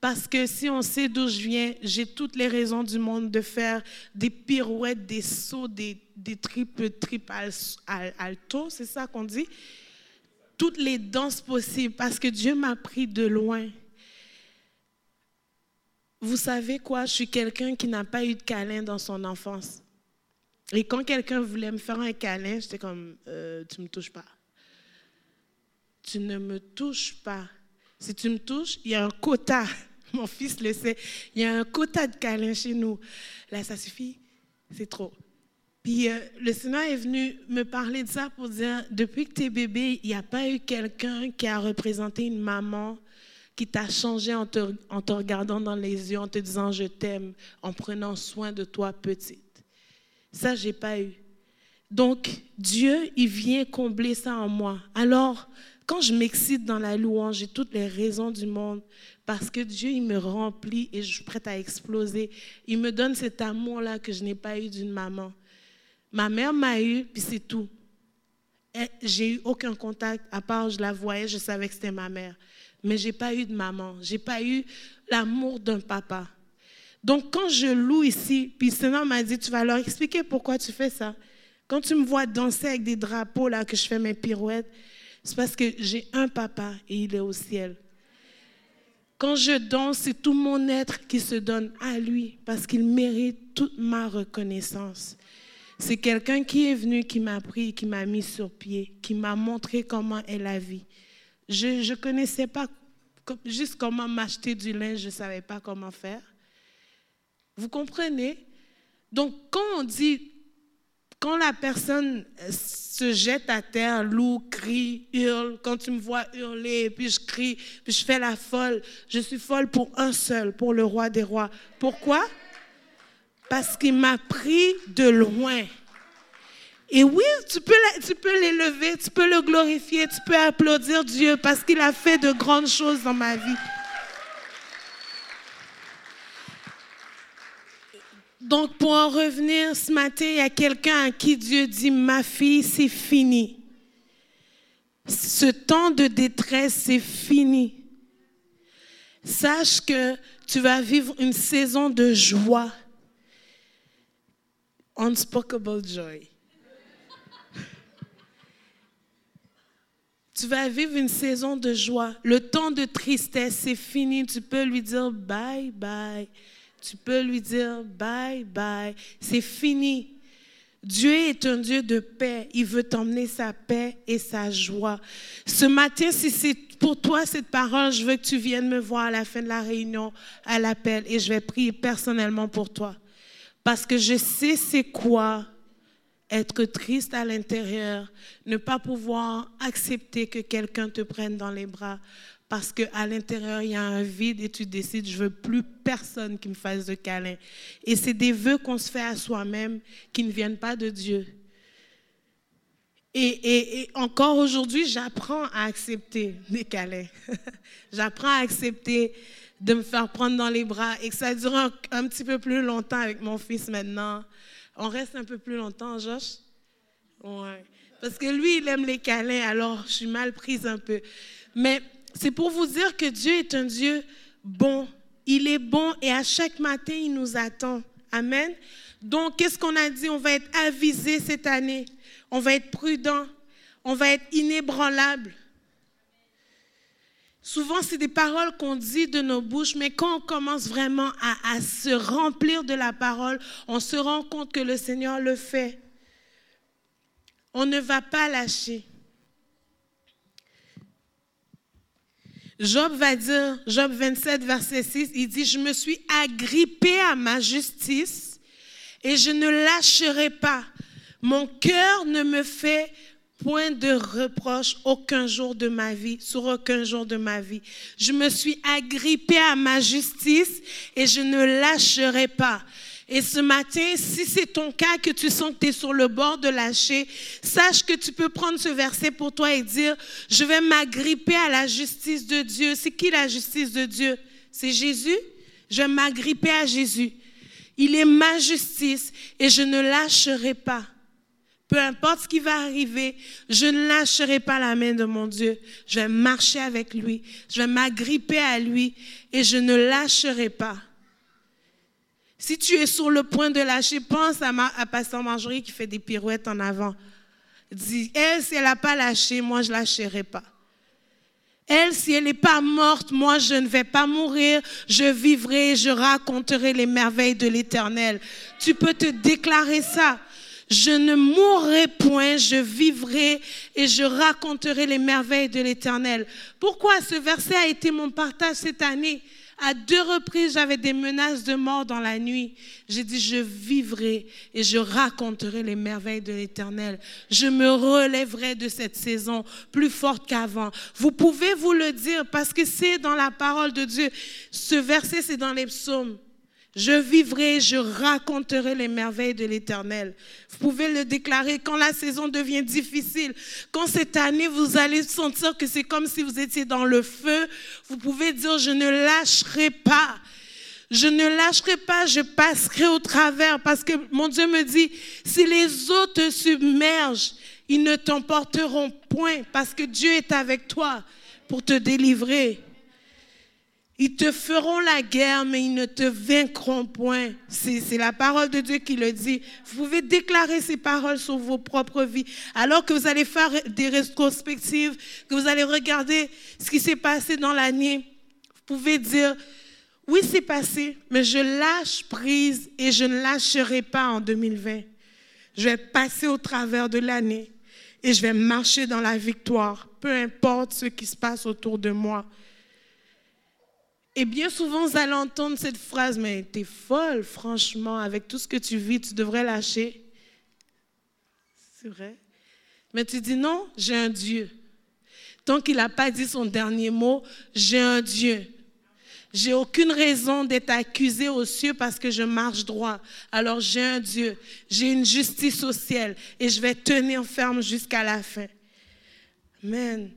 Parce que si on sait d'où je viens, j'ai toutes les raisons du monde de faire des pirouettes, des sauts, des, des triples, triples alto, c'est ça qu'on dit? Toutes les danses possibles, parce que Dieu m'a pris de loin. Vous savez quoi, je suis quelqu'un qui n'a pas eu de câlin dans son enfance. Et quand quelqu'un voulait me faire un câlin, j'étais comme, euh, tu ne me touches pas. Tu ne me touches pas. Si tu me touches, il y a un quota. (laughs) Mon fils le sait. Il y a un quota de câlins chez nous. Là, ça suffit. C'est trop. Puis euh, le Seigneur est venu me parler de ça pour dire, depuis que tu es bébé, il n'y a pas eu quelqu'un qui a représenté une maman qui t'a changé en te, regardant dans les yeux, en te disant je t'aime, en prenant soin de toi petite. Ça, j'ai pas eu. Donc, Dieu, il vient combler ça en moi. Alors, quand je m'excite dans la louange, j'ai toutes les raisons du monde parce que Dieu, il me remplit et je suis prête à exploser. Il me donne cet amour-là que je n'ai pas eu d'une maman. Ma mère m'a eu, puis c'est tout. J'ai eu aucun contact, à part je la voyais, je savais que c'était ma mère mais j'ai pas eu de maman, j'ai pas eu l'amour d'un papa. Donc quand je loue ici, puis Seigneur m'a dit, tu vas leur expliquer pourquoi tu fais ça. Quand tu me vois danser avec des drapeaux là, que je fais mes pirouettes, c'est parce que j'ai un papa et il est au ciel. Quand je danse, c'est tout mon être qui se donne à lui parce qu'il mérite toute ma reconnaissance. C'est quelqu'un qui est venu, qui m'a pris, qui m'a mis sur pied, qui m'a montré comment est la vie. Je ne connaissais pas juste comment m'acheter du linge, je ne savais pas comment faire. Vous comprenez? Donc quand on dit, quand la personne euh, se jette à terre, loue, crie, hurle, quand tu me vois hurler, puis je crie, puis je fais la folle, je suis folle pour un seul, pour le roi des rois. Pourquoi? Parce qu'il m'a pris de loin. Et oui, tu peux, l'élever, tu peux le glorifier, tu peux applaudir Dieu parce qu'il a fait de grandes choses dans ma vie. Donc, pour en revenir ce matin, il y a quelqu'un à qui Dieu dit, ma fille, c'est fini. Ce temps de détresse, c'est fini. Sache que tu vas vivre une saison de joie. Unspeakable joy. Tu vas vivre une saison de joie. Le temps de tristesse, c'est fini. Tu peux lui dire bye bye. Tu peux lui dire bye bye. C'est fini. Dieu est un Dieu de paix. Il veut t'emmener sa paix et sa joie. Ce matin, si c'est pour toi cette parole, je veux que tu viennes me voir à la fin de la réunion, à l'appel, et je vais prier personnellement pour toi. Parce que je sais c'est quoi être triste à l'intérieur, ne pas pouvoir accepter que quelqu'un te prenne dans les bras parce qu'à l'intérieur, il y a un vide et tu décides, je veux plus personne qui me fasse de câlin. Et c'est des vœux qu'on se fait à soi-même qui ne viennent pas de Dieu. Et, et encore aujourd'hui, j'apprends à accepter des câlins. (laughs) j'apprends à accepter de me faire prendre dans les bras et que ça dure un, un petit peu plus longtemps avec mon fils maintenant. On reste un peu plus longtemps, Josh? Ouais. Parce que lui, il aime les câlins, alors je suis mal prise un peu. Mais c'est pour vous dire que Dieu est un Dieu bon. Il est bon et à chaque matin, il nous attend. Amen. Donc, qu'est-ce qu'on a dit? On va être avisé cette année. On va être prudent. On va être inébranlable. Souvent, c'est des paroles qu'on dit de nos bouches, mais quand on commence vraiment à, se remplir de la parole, on se rend compte que le Seigneur le fait. On ne va pas lâcher. Job va dire, Job 27, verset 6, il dit, je me suis agrippé à ma justice et je ne lâcherai pas. Mon cœur ne me fait point de reproche aucun jour de ma vie, sur aucun jour de ma vie. Je me suis agrippée à ma justice et je ne lâcherai pas. Et ce matin, si c'est ton cas, que tu sens que tu es sur le bord de lâcher, sache que tu peux prendre ce verset pour toi et dire, je vais m'agripper à la justice de Dieu. C'est qui la justice de Dieu? C'est Jésus? Je vais m'agripper à Jésus. Il est ma justice et je ne lâcherai pas. Peu importe ce qui va arriver, je ne lâcherai pas la main de mon Dieu. Je vais marcher avec lui. Je vais m'agripper à lui et je ne lâcherai pas. Si tu es sur le point de lâcher, pense à, ma, à Marjorie qui fait des pirouettes en avant. Dis, elle, si elle n'a pas lâché, moi, je ne lâcherai pas. Elle, si elle n'est pas morte, moi, je ne vais pas mourir. Je vivrai, je raconterai les merveilles de l'Éternel. Tu peux te déclarer ça. Je ne mourrai point, je vivrai et je raconterai les merveilles de l'Éternel. Pourquoi ce verset a été mon partage cette année? À deux reprises, j'avais des menaces de mort dans la nuit. J'ai dit, je vivrai et je raconterai les merveilles de l'Éternel. Je me relèverai de cette saison plus forte qu'avant. Vous pouvez vous le dire parce que c'est dans la parole de Dieu. Ce verset, c'est dans les psaumes. Je vivrai, je raconterai les merveilles de l'Éternel. Vous pouvez le déclarer quand la saison devient difficile. Quand cette année, vous allez sentir que c'est comme si vous étiez dans le feu. Vous pouvez dire, je ne lâcherai pas. Je ne lâcherai pas, je passerai au travers parce que mon Dieu me dit, si les eaux te submergent, ils ne t'emporteront point parce que Dieu est avec toi pour te délivrer. Ils te feront la guerre, mais ils ne te vaincront point. C'est la parole de Dieu qui le dit. Vous pouvez déclarer ces paroles sur vos propres vies. Alors que vous allez faire des rétrospectives, que vous allez regarder ce qui s'est passé dans l'année, Vous pouvez dire, oui, c'est passé, mais je lâche prise et je ne lâcherai pas en 2020. Je vais passer au travers de l'année et je vais marcher dans la victoire, peu importe ce qui se passe autour de moi. Et bien souvent, vous allez entendre cette phrase, mais t'es folle, franchement, avec tout ce que tu vis, tu devrais lâcher. C'est vrai. Mais tu dis non, j'ai un Dieu. Tant qu'il n'a pas dit son dernier mot, j'ai un Dieu. J'ai aucune raison d'être accusé aux cieux parce que je marche droit. Alors j'ai un Dieu, j'ai une justice au ciel et je vais tenir ferme jusqu'à la fin. Amen.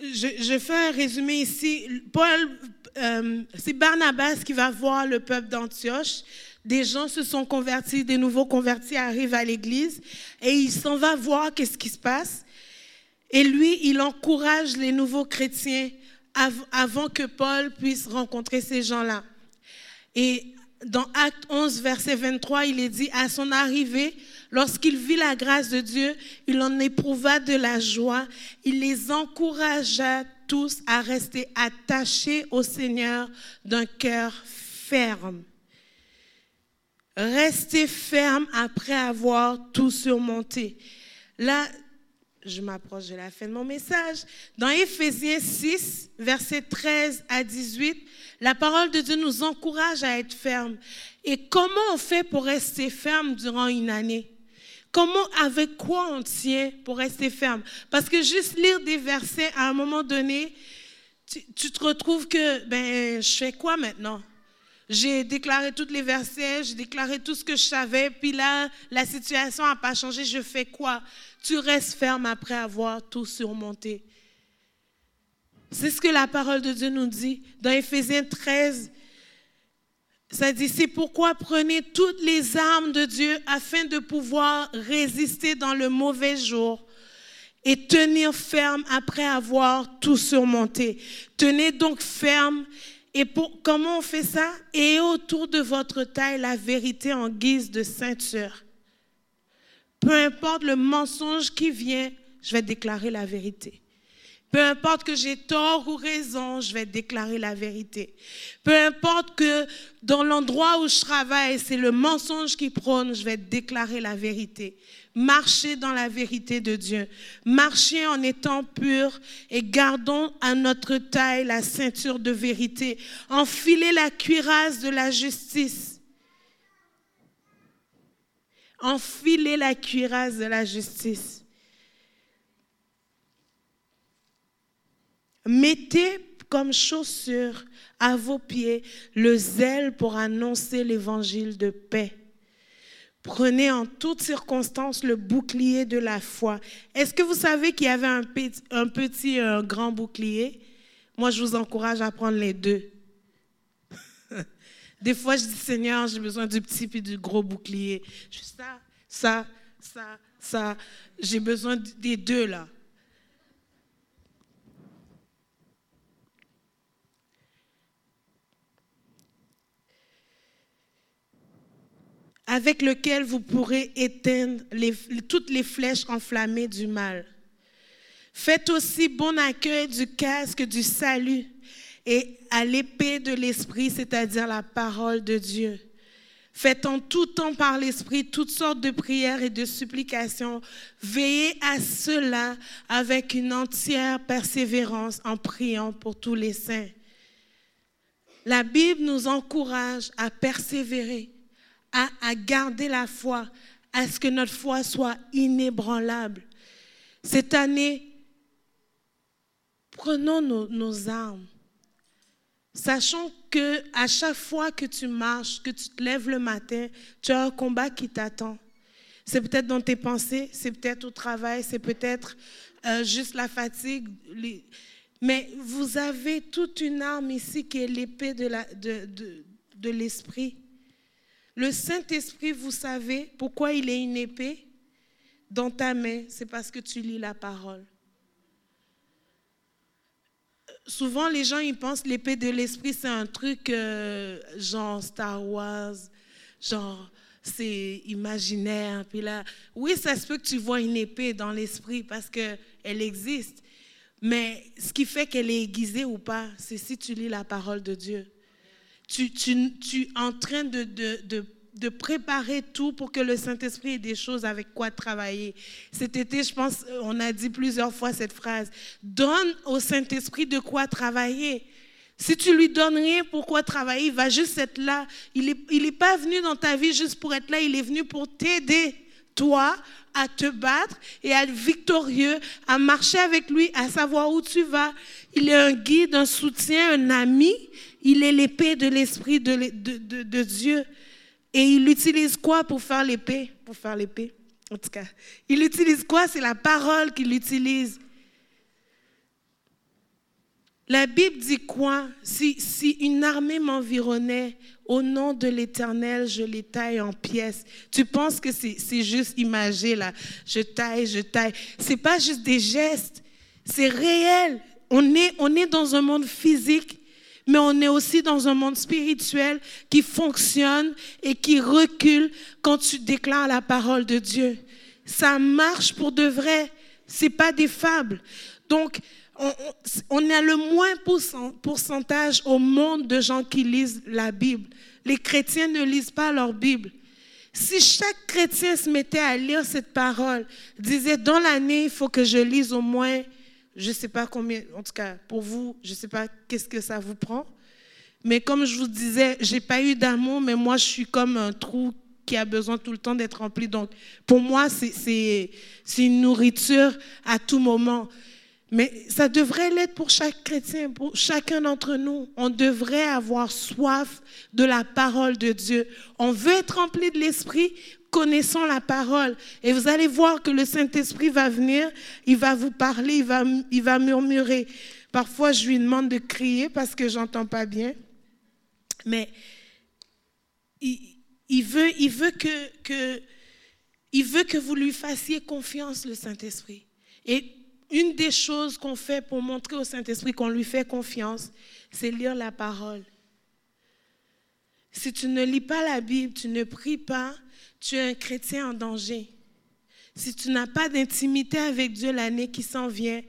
Je, fais un résumé ici. Paul, euh, c'est Barnabas qui va voir le peuple d'Antioche. Des gens se sont convertis, des nouveaux convertis arrivent à l'église et il s'en va voir qu'est-ce qui se passe. Et lui, il encourage les nouveaux chrétiens avant que Paul puisse rencontrer ces gens-là. Et dans Acte 11, verset 23, il est dit, à son arrivée, lorsqu'il vit la grâce de Dieu, il en éprouva de la joie. Il les encouragea tous à rester attachés au Seigneur d'un cœur ferme. Rester ferme après avoir tout surmonté. Je m'approche de la fin de mon message. Dans Éphésiens 6, versets 13 à 18, la parole de Dieu nous encourage à être ferme. Et comment on fait pour rester ferme durant une année? Comment, avec quoi on tient pour rester ferme? Parce que juste lire des versets à un moment donné, tu, tu te retrouves que, ben, je fais quoi maintenant? J'ai déclaré tous les versets, j'ai déclaré tout ce que je savais, puis là, la situation n'a pas changé, je fais quoi? Tu restes ferme après avoir tout surmonté. C'est ce que la parole de Dieu nous dit dans Éphésiens 13. Ça dit, c'est pourquoi prenez toutes les armes de Dieu afin de pouvoir résister dans le mauvais jour et tenir ferme après avoir tout surmonté. Tenez donc ferme et pour, comment on fait ça? Et autour de votre taille la vérité en guise de ceinture. Peu importe le mensonge qui vient, je vais déclarer la vérité. Peu importe que j'ai tort ou raison, je vais déclarer la vérité. Peu importe que dans l'endroit où je travaille, c'est le mensonge qui prône, je vais déclarer la vérité. Marcher dans la vérité de Dieu. Marcher en étant pur et gardons à notre taille la ceinture de vérité. Enfiler la cuirasse de la justice. Enfiler la cuirasse de la justice. Mettez comme chaussure à vos pieds le zèle pour annoncer l'évangile de paix. Prenez en toutes circonstances le bouclier de la foi. Est-ce que vous savez qu'il y avait un petit, un petit, un grand bouclier? Moi, je vous encourage à prendre les deux. (laughs) Des fois, je dis, Seigneur, j'ai besoin du petit puis du gros bouclier. Je ça, ça, ça, ça. J'ai besoin des deux là. Avec lequel vous pourrez éteindre toutes les flèches enflammées du mal. Faites aussi bon accueil du casque du salut et à l'épée de l'Esprit, c'est-à-dire la parole de Dieu. Faites en tout temps par l'Esprit toutes sortes de prières et de supplications. Veillez à cela avec une entière persévérance en priant pour tous les saints. La Bible nous encourage à persévérer à, garder la foi, à ce que notre foi soit inébranlable. Cette année, prenons nos, armes. Sachons que à chaque fois que tu marches, que tu te lèves le matin, tu as un combat qui t'attend. C'est peut-être dans tes pensées, c'est peut-être au travail, c'est peut-être euh, juste la fatigue. Mais vous avez toute une arme ici qui est l'épée de l'esprit. Le Saint-Esprit, vous savez pourquoi il est une épée? Dans ta main C'est parce que tu lis la parole. Souvent, les gens, ils pensent l'épée de l'esprit, c'est un truc euh, genre Star Wars, genre c'est imaginaire. Puis là, oui, ça se peut que tu vois une épée dans l'esprit parce qu'elle existe. Mais ce qui fait qu'elle est aiguisée ou pas, c'est si tu lis la parole de Dieu. Tu, es en train de, préparer tout pour que le Saint-Esprit ait des choses avec quoi travailler. Cet été, je pense, on a dit plusieurs fois cette phrase. Donne au Saint-Esprit de quoi travailler. Si tu lui donnes rien, pourquoi travailler Il va juste être là. Il n'est est pas venu dans ta vie juste pour être là, il est venu pour t'aider, toi, à te battre et à être victorieux, à marcher avec lui, à savoir où tu vas. Il est un guide, un soutien, un ami. Il est l'épée de l'Esprit de, Dieu. Et il utilise quoi pour faire l'épée? Pour faire l'épée, en tout cas. Il utilise quoi? C'est la parole qu'il utilise. La Bible dit quoi? Si, si une armée m'environnait, au nom de l'Éternel, je les taille en pièces. Tu penses que c'est juste imagé là? Je taille, je taille. C'est pas juste des gestes, c'est réel. On est, on est dans un monde physique mais on est aussi dans un monde spirituel qui fonctionne et qui recule quand tu déclares la parole de Dieu. Ça marche pour de vrai. C'est pas des fables. Donc, on, a le moins pourcentage au monde de gens qui lisent la Bible. Les chrétiens ne lisent pas leur Bible. Si chaque chrétien se mettait à lire cette parole, disait dans l'année, il faut que je lise au moins je ne sais pas combien, en tout cas pour vous, je ne sais pas qu'est-ce que ça vous prend. Mais comme je vous disais, j'ai pas eu d'amour, mais moi je suis comme un trou qui a besoin tout le temps d'être rempli. Donc pour moi, c'est une nourriture à tout moment. Mais ça devrait l'être pour chaque chrétien, pour chacun d'entre nous. On devrait avoir soif de la parole de Dieu. On veut être rempli de l'Esprit, connaissons la parole. Et vous allez voir que le Saint-Esprit va venir, il va vous parler, il va, il va murmurer. Parfois, je lui demande de crier parce que j'entends pas bien. Mais il, veut, il, veut que, que, il veut que vous lui fassiez confiance, le Saint-Esprit. Et une des choses qu'on fait pour montrer au Saint-Esprit qu'on lui fait confiance, c'est lire la parole. Si tu ne lis pas la Bible, tu ne pries pas, tu es un chrétien en danger. Si tu n'as pas d'intimité avec Dieu l'année qui s'en vient,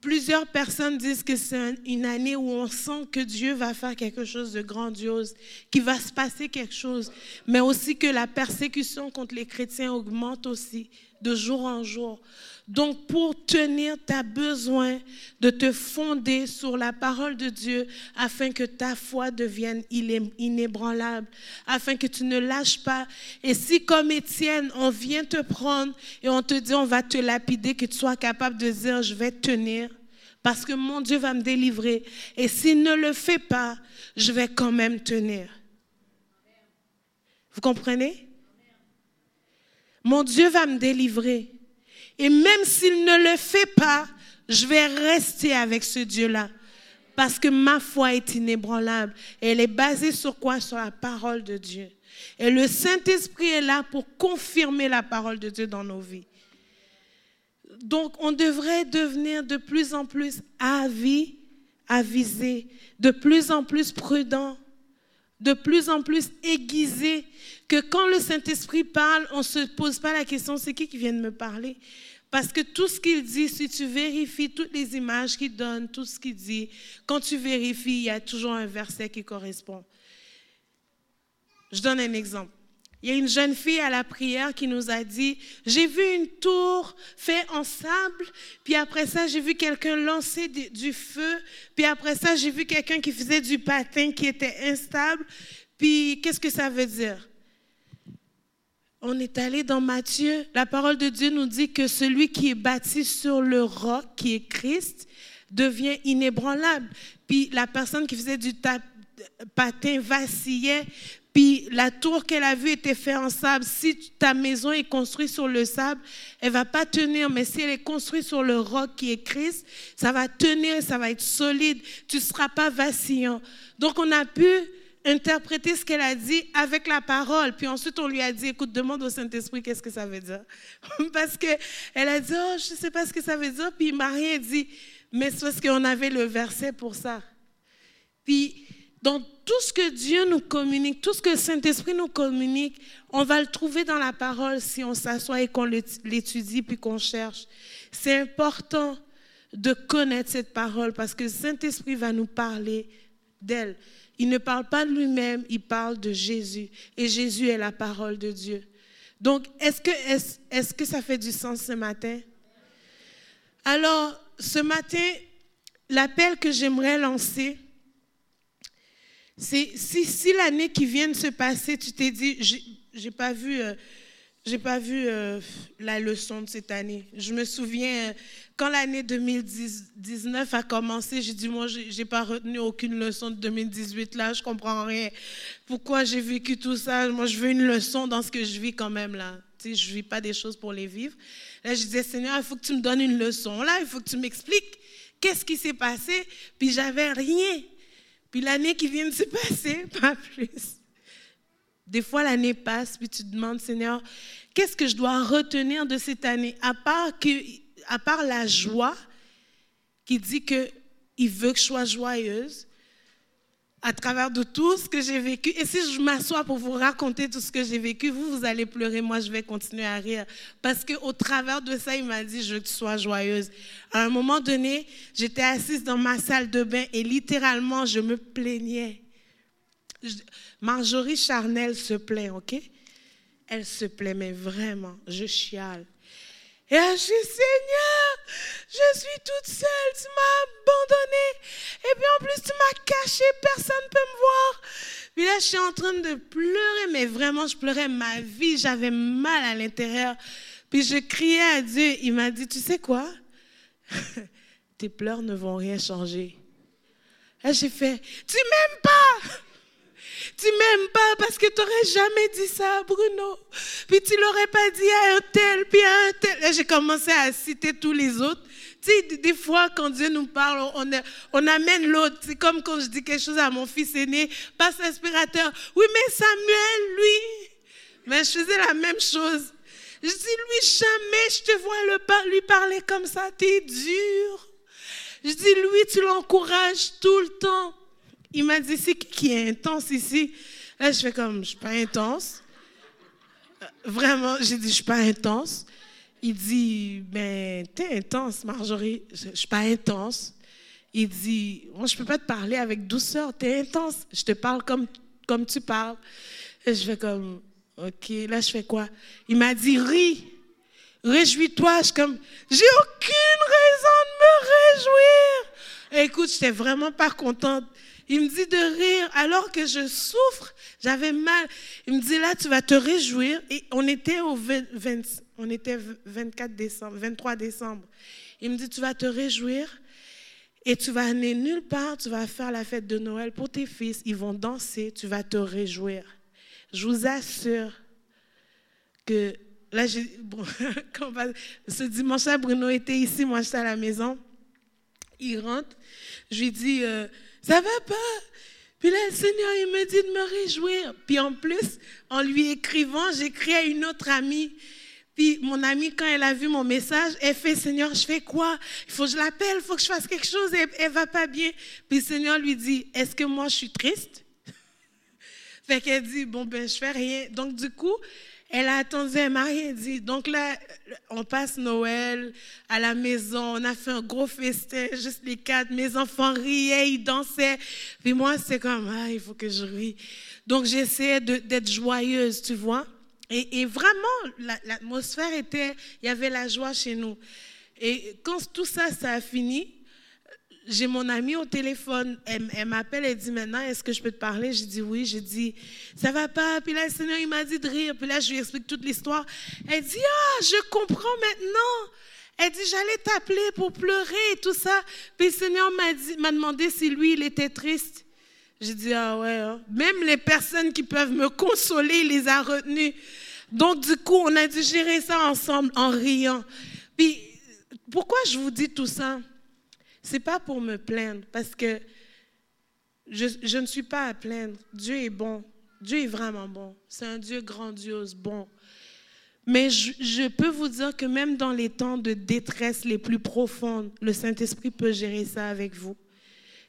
plusieurs personnes disent que c'est une année où on sent que Dieu va faire quelque chose de grandiose, qu'il va se passer quelque chose, mais aussi que la persécution contre les chrétiens augmente aussi de jour en jour. Donc, pour tenir, tu as besoin de te fonder sur la parole de Dieu afin que ta foi devienne inébranlable, afin que tu ne lâches pas. Et si, comme Étienne, on vient te prendre et on te dit, on va te lapider, que tu sois capable de dire, je vais tenir, parce que mon Dieu va me délivrer. Et s'il ne le fait pas, je vais quand même tenir. Vous comprenez? Mon Dieu va me délivrer. Et même s'il ne le fait pas, je vais rester avec ce Dieu-là. Parce que ma foi est inébranlable. Elle est basée sur quoi? Sur la parole de Dieu. Et le Saint-Esprit est là pour confirmer la parole de Dieu dans nos vies. Donc, on devrait devenir de plus en plus avis, avisé, de plus en plus prudent, de plus en plus aiguisé, que quand le Saint-Esprit parle, on ne se pose pas la question, c'est qui qui vient de me parler? Parce que tout ce qu'il dit, si tu vérifies toutes les images qu'il donne, tout ce qu'il dit, quand tu vérifies, il y a toujours un verset qui correspond. Je donne un exemple. Il y a une jeune fille à la prière qui nous a dit, j'ai vu une tour faite en sable, puis après ça, j'ai vu quelqu'un lancer du feu, puis après ça, j'ai vu quelqu'un qui faisait du patin qui était instable. Puis qu'est-ce que ça veut dire? On est allé dans Matthieu. La parole de Dieu nous dit que celui qui est bâti sur le roc, qui est Christ, devient inébranlable. Puis la personne qui faisait du patin vacillait. Puis la tour qu'elle a vue était faite en sable. Si ta maison est construite sur le sable, elle va pas tenir. Mais si elle est construite sur le roc qui est Christ, ça va tenir, ça va être solide. Tu ne seras pas vacillant. Donc on a pu interpréter ce qu'elle a dit avec la parole. Puis ensuite, on lui a dit, écoute, demande au Saint-Esprit qu'est-ce que ça veut dire. (laughs) parce qu'elle a dit, oh, je ne sais pas ce que ça veut dire. Puis Marie a dit, mais c'est parce qu'on avait le verset pour ça. Puis, dans tout ce que Dieu nous communique, tout ce que le Saint-Esprit nous communique, on va le trouver dans la parole si on s'assoit et qu'on l'étudie puis qu'on cherche. C'est important de connaître cette parole parce que le Saint-Esprit va nous parler d'elle. Il ne parle pas de lui-même, il parle de Jésus. Et Jésus est la parole de Dieu. Donc, est-ce que, que ça fait du sens ce matin? Alors, ce matin, l'appel que j'aimerais lancer, si, si l'année qui vient de se passer, tu t'es dit, j'ai pas vu, euh, j'ai pas vu euh, la leçon de cette année. Je me souviens, euh, quand l'année 2019 a commencé, j'ai dit, moi, j'ai pas retenu aucune leçon de 2018 là, je comprends rien. Pourquoi j'ai vécu tout ça? Moi, je veux une leçon dans ce que je vis quand même là. Tu sais, je vis pas des choses pour les vivre. Là, je disais, Seigneur, il faut que tu me donnes une leçon. Là, il faut que tu m'expliques qu'est-ce qui s'est passé. Puis j'avais rien. Puis l'année qui vient de se passer, (laughs) pas plus. Des fois, l'année passe, puis tu te demandes, Seigneur, qu'est-ce que je dois retenir de cette année, à part, que, à part la joie qui dit qu'il veut que je sois joyeuse, à travers de tout ce que j'ai vécu. Et si je m'assois pour vous raconter tout ce que j'ai vécu, vous, vous allez pleurer, moi, je vais continuer à rire. Parce qu'au travers de ça, il m'a dit, je veux que tu sois joyeuse. À un moment donné, j'étais assise dans ma salle de bain et littéralement, je me plaignais. Marjorie Charnel se plaint, OK? Elle se plaint, mais vraiment, je chiale. Et dis, Seigneur, je suis toute seule, tu m'as abandonnée. Et puis en plus, tu m'as caché, personne ne peut me voir. Puis là, je suis en train de pleurer, mais vraiment, je pleurais ma vie, j'avais mal à l'intérieur. Puis je criais à Dieu, il m'a dit, tu sais quoi? (laughs) Tes pleurs ne vont rien changer. Et j'ai fait, tu m'aimes pas! Tu m'aimes pas parce que tu n'aurais jamais dit ça Bruno. Puis tu l'aurais pas dit à un tel, puis à un tel. j'ai commencé à citer tous les autres. Tu sais, des fois, quand Dieu nous parle, on, amène l'autre. C'est comme quand je dis quelque chose à mon fils aîné, passe l'aspirateur. Oui, mais Samuel, lui. Mais je faisais la même chose. Je dis, lui, jamais je te vois lui parler comme ça. Tu es dur. Je dis, lui, tu l'encourages tout le temps. Il m'a dit, c'est qui est intense ici? Là, je fais comme, je suis pas intense. Vraiment, j'ai dit, je suis pas intense. Il dit, ben, es intense, Marjorie. Je ne suis pas intense. Il dit, moi, je peux pas te parler avec douceur, tu es intense. Je te parle comme, comme tu parles. Et je fais comme, OK, là, je fais quoi? Il m'a dit, ris, réjouis-toi. Je suis comme, j'ai aucune raison de me réjouir. écoute, je n'étais vraiment pas contente. Il me dit de rire alors que je souffre. J'avais mal. Il me dit là, tu vas te réjouir. Et on était au 20, on était 24 décembre, 23 décembre. Il me dit, tu vas te réjouir et tu vas aller nulle part. Tu vas faire la fête de Noël pour tes fils. Ils vont danser. Tu vas te réjouir. Je vous assure que là, (laughs) bon, ce dimanche-là, Bruno était ici, moi j'étais à la maison. Il rentre. Je lui dis, euh, ça va pas? Puis là, le Seigneur, il me dit de me réjouir. Puis en plus, en lui écrivant, j'écris à une autre amie. Puis mon amie, quand elle a vu mon message, elle fait, Seigneur, je fais quoi? Il faut que je l'appelle, il faut que je fasse quelque chose, elle, elle va pas bien. Puis le Seigneur lui dit, est-ce que moi je suis triste? (laughs) fait qu'elle dit, bon ben je fais rien. Donc du coup, elle a attendu, elle m'a rien dit. Donc là, on passe Noël à la maison, on a fait un gros festin, juste les quatre. Mes enfants riaient, ils dansaient. Puis moi, c'est comme, ah, il faut que je rie. Donc j'essayais d'être joyeuse, tu vois. Et, et vraiment, l'atmosphère était, il y avait la joie chez nous. Et quand tout ça, ça a fini, j'ai mon amie au téléphone, elle, m'appelle, elle dit maintenant, est-ce que je peux te parler? J'ai dit oui, j'ai dit, ça va pas? Puis là, le Seigneur, il m'a dit de rire. Puis là, je lui explique toute l'histoire. Elle dit, ah, je comprends maintenant. Elle dit, j'allais t'appeler pour pleurer et tout ça. Puis le Seigneur m'a demandé si lui, il était triste. J'ai dit, ah ouais, hein. même les personnes qui peuvent me consoler, il les a retenues. Donc, du coup, on a dû gérer ça ensemble en riant. Puis, pourquoi je vous dis tout ça? C'est pas pour me plaindre, parce que je, ne suis pas à plaindre. Dieu est bon. Dieu est vraiment bon. C'est un Dieu grandiose, bon. Mais je, je, peux vous dire que même dans les temps de détresse les plus profondes, le Saint-Esprit peut gérer ça avec vous.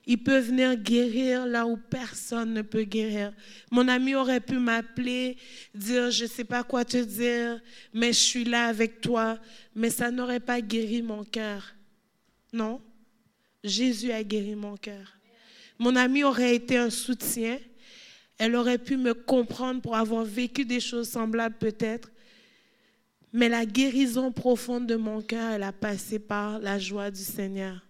Il peut venir guérir là où personne ne peut guérir. Mon ami aurait pu m'appeler, dire je ne sais pas quoi te dire, mais je suis là avec toi, mais ça n'aurait pas guéri mon cœur. Non? Jésus a guéri mon cœur. Mon amie aurait été un soutien. Elle aurait pu me comprendre pour avoir vécu des choses semblables peut-être. Mais la guérison profonde de mon cœur, elle a passé par la joie du Seigneur.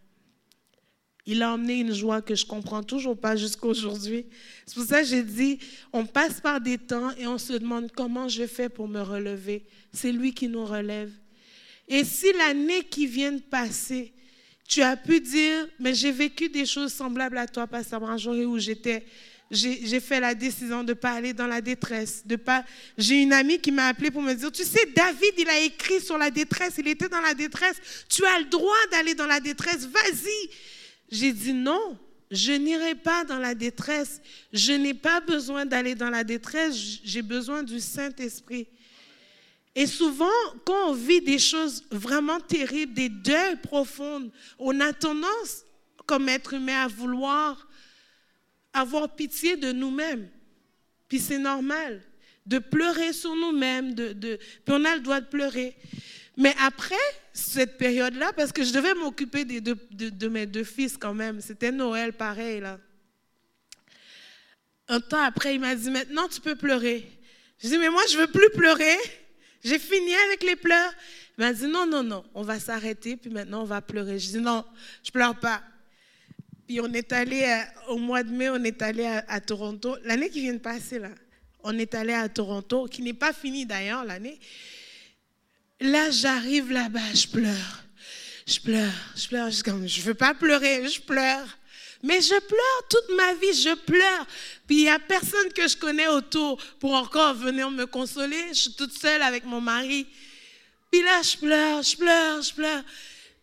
Il a emmené une joie que je comprends toujours pas jusqu'à aujourd'hui. C'est pour ça que j'ai dit, on passe par des temps et on se demande comment je fais pour me relever. C'est lui qui nous relève. Et si l'année qui vient de passer, tu as pu dire, mais j'ai vécu des choses semblables à toi, Pasteur Branjory, où j'étais, j'ai fait la décision de ne pas aller dans la détresse. De pas. J'ai une amie qui m'a appelé pour me dire, tu sais, David, il a écrit sur la détresse, il était dans la détresse. Tu as le droit d'aller dans la détresse, vas-y. J'ai dit non, je n'irai pas dans la détresse. Je n'ai pas besoin d'aller dans la détresse, j'ai besoin du Saint-Esprit. Et souvent, quand on vit des choses vraiment terribles, des deuils profonds, on a tendance, comme être humain, à vouloir avoir pitié de nous-mêmes. Puis c'est normal de pleurer sur nous-mêmes, de, de, puis on a le droit de pleurer. Mais après cette période-là, parce que je devais m'occuper de, de, mes deux fils quand même, c'était Noël pareil là. Un temps après, il m'a dit, maintenant tu peux pleurer. Je dis, mais moi je veux plus pleurer. J'ai fini avec les pleurs. Il m'a dit, non, non, non, on va s'arrêter, puis maintenant on va pleurer. Je dis, non, je pleure pas. Puis on est allé, au mois de mai, on est allé à, Toronto. L'année qui vient de passer, là, on est allé à Toronto, qui n'est pas fini d'ailleurs l'année. Là, j'arrive là-bas, je pleure. Je pleure, je pleure. Je ne veux pas pleurer, je pleure. Mais je pleure toute ma vie, je pleure. Puis il n'y a personne que je connais autour pour encore venir me consoler. Je suis toute seule avec mon mari. Puis là, je pleure, je pleure, je pleure.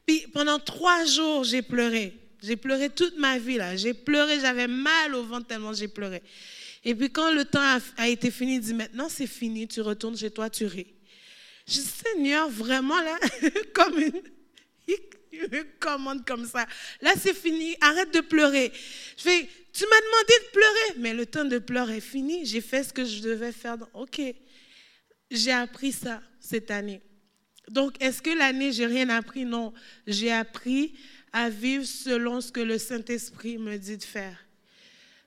Puis pendant trois jours, j'ai pleuré. J'ai pleuré toute ma vie là. J'ai pleuré, j'avais mal au ventre tellement j'ai pleuré. Et puis quand le temps a, a été fini, il dit maintenant c'est fini, tu retournes chez toi, tu ris. Je dis, Seigneur, vraiment là, (laughs) comme une, commande comme ça. Là, c'est fini, arrête de pleurer. Je fais, tu m'as demandé de pleurer, mais le temps de pleurer est fini. J'ai fait ce que je devais faire. Ok, j'ai appris ça cette année. Donc, est-ce que l'année, j'ai rien appris? Non, j'ai appris à vivre selon ce que le Saint-Esprit me dit de faire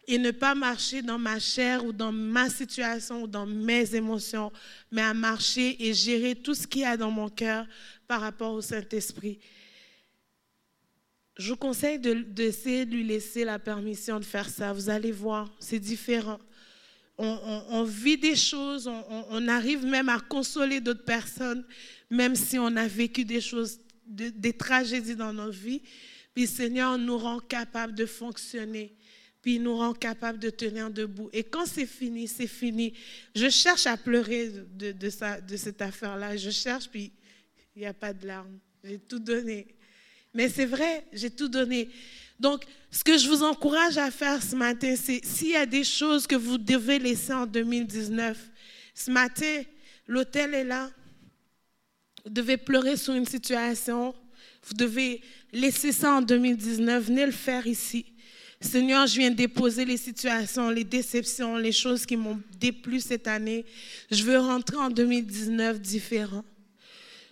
et ne pas marcher dans ma chair ou dans ma situation ou dans mes émotions, mais à marcher et gérer tout ce qu'il y a dans mon cœur par rapport au Saint-Esprit. Je vous conseille d'essayer de, lui laisser la permission de faire ça. Vous allez voir, c'est différent. On, vit des choses, on, arrive même à consoler d'autres personnes, même si on a vécu des choses, des tragédies dans nos vies. Puis Seigneur nous rend capables de fonctionner puis il nous rend capable de tenir debout. Et quand c'est fini, c'est fini. Je cherche à pleurer de, de, de cette affaire-là. Je cherche, puis il n'y a pas de larmes. J'ai tout donné. Mais c'est vrai, j'ai tout donné. Donc, ce que je vous encourage à faire ce matin, c'est s'il y a des choses que vous devez laisser en 2019, ce matin, l'hôtel est là. Vous devez pleurer sur une situation. Vous devez laisser ça en 2019. Venez le faire ici. Seigneur, je viens déposer les situations, les déceptions, les choses qui m'ont déplu cette année. Je veux rentrer en 2019 différent.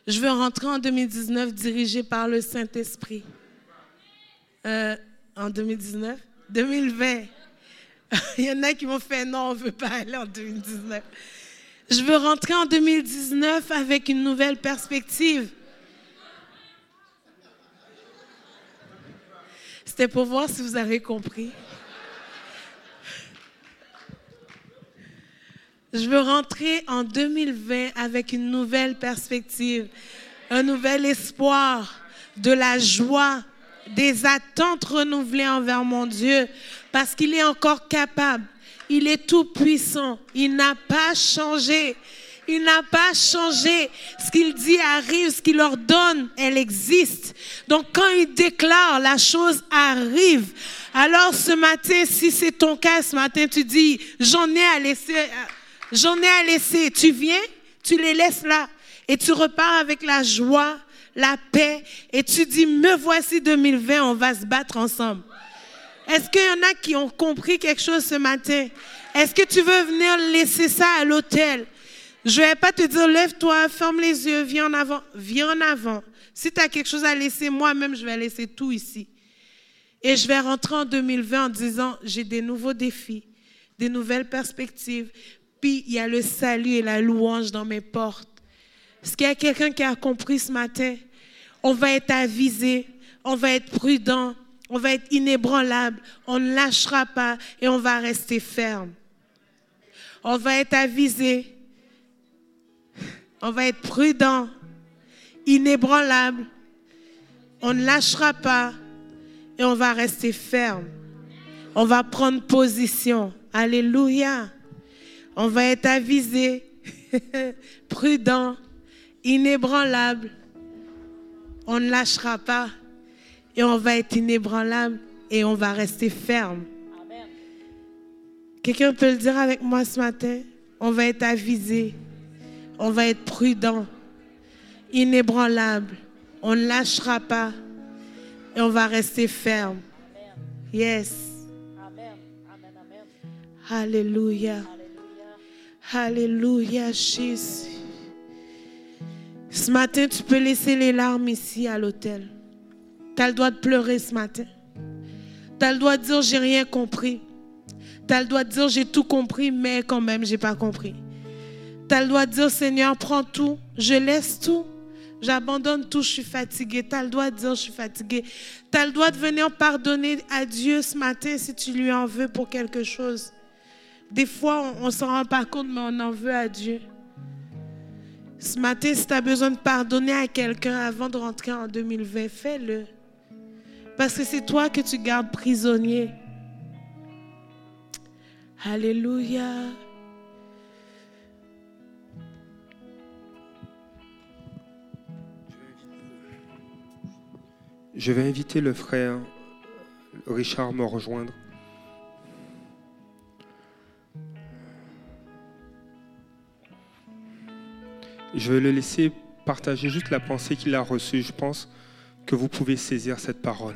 Je veux rentrer en 2019 dirigé par le Saint-Esprit. Euh, en 2019 2020. (laughs) Il y en a qui m'ont fait non, on ne veut pas aller en 2019. Je veux rentrer en 2019 avec une nouvelle perspective. C'était pour voir si vous avez compris. Je veux rentrer en 2020 avec une nouvelle perspective, un nouvel espoir, de la joie, des attentes renouvelées envers mon Dieu, parce qu'il est encore capable. Il est tout puissant. Il n'a pas changé. Il n'a pas changé. Ce qu'il dit arrive, ce qu'il ordonne, elle existe. Donc quand il déclare, la chose arrive. Alors ce matin, si c'est ton cas, ce matin, tu dis, j'en ai à laisser, j'en ai à laisser. Tu viens, tu les laisses là. Et tu repars avec la joie, la paix. Et tu dis, me voici 2020, on va se battre ensemble. Est-ce qu'il y en a qui ont compris quelque chose ce matin? Est-ce que tu veux venir laisser ça à l'hôtel? Je vais pas te dire, lève-toi, ferme les yeux, viens en avant. Viens en avant. Si tu as quelque chose à laisser, moi-même, je vais laisser tout ici. Et je vais rentrer en 2020 en disant, j'ai des nouveaux défis, des nouvelles perspectives. Puis, il y a le salut et la louange dans mes portes. Est-ce qu'il y a quelqu'un qui a compris ce matin? On va être avisé, on va être prudent, on va être inébranlable, on ne lâchera pas et on va rester ferme. On va être avisé, on va être prudent, inébranlable, on ne lâchera pas et on va rester ferme. On va prendre position. Alléluia. On va être avisé, (laughs) prudent, inébranlable. On ne lâchera pas et on va être inébranlable et on va rester ferme. Quelqu'un peut le dire avec moi ce matin? On va être avisé, on va être prudent, inébranlable, on ne lâchera pas et on va rester ferme. Yes. Alléluia. Alléluia, Jésus. Ce matin, tu peux laisser les larmes ici à l'hôtel. Tu as le droit de pleurer ce matin. Tu as le droit de dire j'ai rien compris. Tu as le droit de dire j'ai tout compris, mais quand même, j'ai pas compris. Tu as le droit de dire Seigneur, prends tout, je laisse tout. J'abandonne tout, je suis fatigué. Tu as le droit de dire je suis fatigué. Tu as le droit de venir pardonner à Dieu ce matin si tu lui en veux pour quelque chose. Des fois, on ne s'en rend pas compte, mais on en veut à Dieu. Ce matin, si tu as besoin de pardonner à quelqu'un avant de rentrer en 2020, fais-le. Parce que c'est toi que tu gardes prisonnier. Alléluia. Je vais inviter le frère Richard à me rejoindre. Je vais le laisser partager juste la pensée qu'il a reçue. Je pense que vous pouvez saisir cette parole.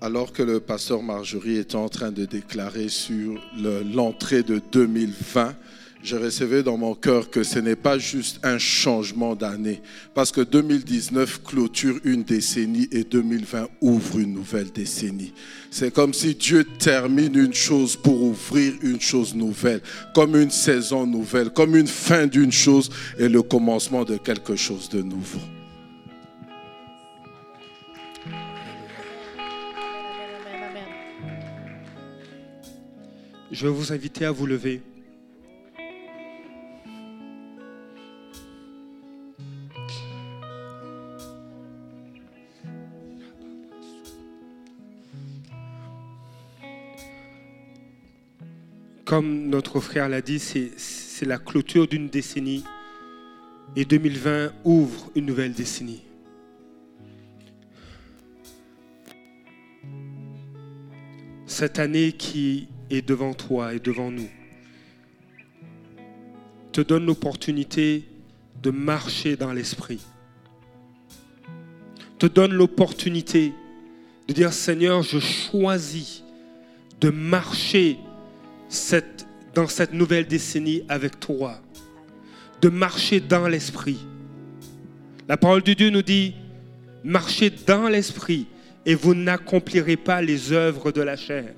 alors que le pasteur Marjorie était en train de déclarer sur l'entrée de 2020, je recevais dans mon cœur que ce n'est pas juste un changement d'année, parce que 2019 clôture une décennie et 2020 ouvre une nouvelle décennie. C'est comme si Dieu termine une chose pour ouvrir une chose nouvelle, comme une saison nouvelle, comme une fin d'une chose et le commencement de quelque chose de nouveau. Je vais vous inviter à vous lever. Comme notre frère l'a dit, c'est la clôture d'une décennie et 2020 ouvre une nouvelle décennie. Cette année qui est devant toi et devant nous te donne l'opportunité de marcher dans l'esprit. Te donne l'opportunité de dire Seigneur, je choisis de marcher dans cette nouvelle décennie avec toi, de marcher dans l'esprit. La parole de Dieu nous dit, marchez dans l'esprit et vous n'accomplirez pas les œuvres de la chair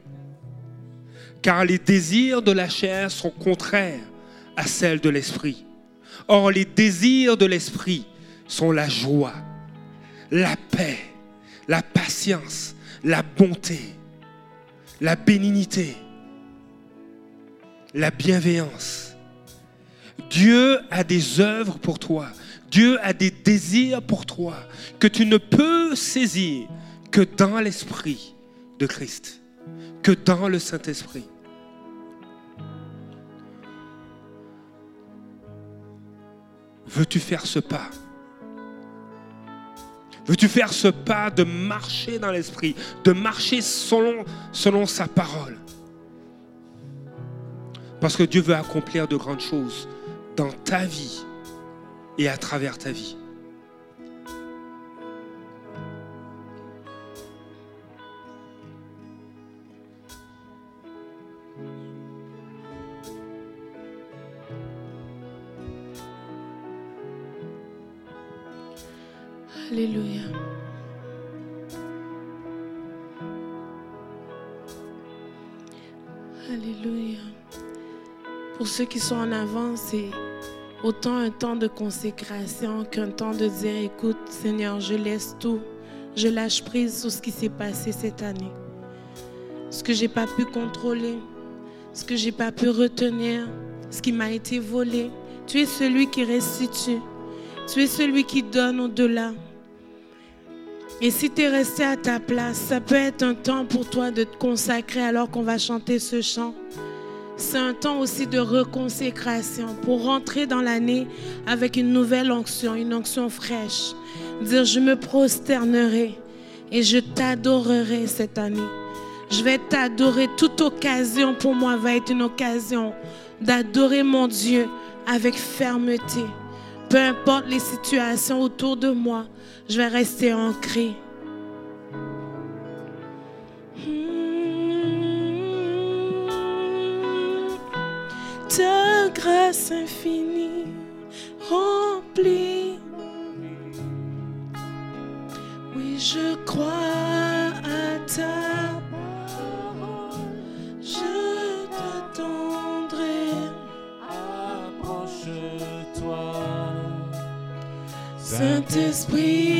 car les désirs de la chair sont contraires à celles de l'esprit. Or, les désirs de l'esprit sont la joie, la paix, la patience, la bonté, la bénignité, la bienveillance. Dieu a des œuvres pour toi. Dieu a des désirs pour toi que tu ne peux saisir que dans l'esprit de Christ que dans le Saint-Esprit. Veux-tu faire ce pas? Veux-tu faire ce pas de marcher dans l'Esprit, de marcher selon, selon sa parole? Parce que Dieu veut accomplir de grandes choses dans ta vie et à travers ta vie. Alléluia. Alléluia. Pour ceux qui sont en avant, c'est autant un temps de consécration qu'un temps de dire, écoute Seigneur, je laisse tout, je lâche prise sur ce qui s'est passé cette année. Ce que j'ai pas pu contrôler, ce que j'ai pas pu retenir, ce qui m'a été volé. Tu es celui qui restitue. Tu es celui qui donne au-delà. Et si tu es resté à ta place, ça peut être un temps pour toi de te consacrer alors qu'on va chanter ce chant. C'est un temps aussi de reconsécration pour rentrer dans l'année avec une nouvelle onction, une onction fraîche. Dire, je me prosternerai et je t'adorerai cette année. Je vais t'adorer. Toute occasion pour moi va être une occasion d'adorer mon Dieu avec fermeté. Peu importe les situations autour de moi, je vais rester ancré. Ta grâce infinie remplit. Oui, je crois à ta parole. Je t'attendrai. Approche-toi. Saint-Esprit,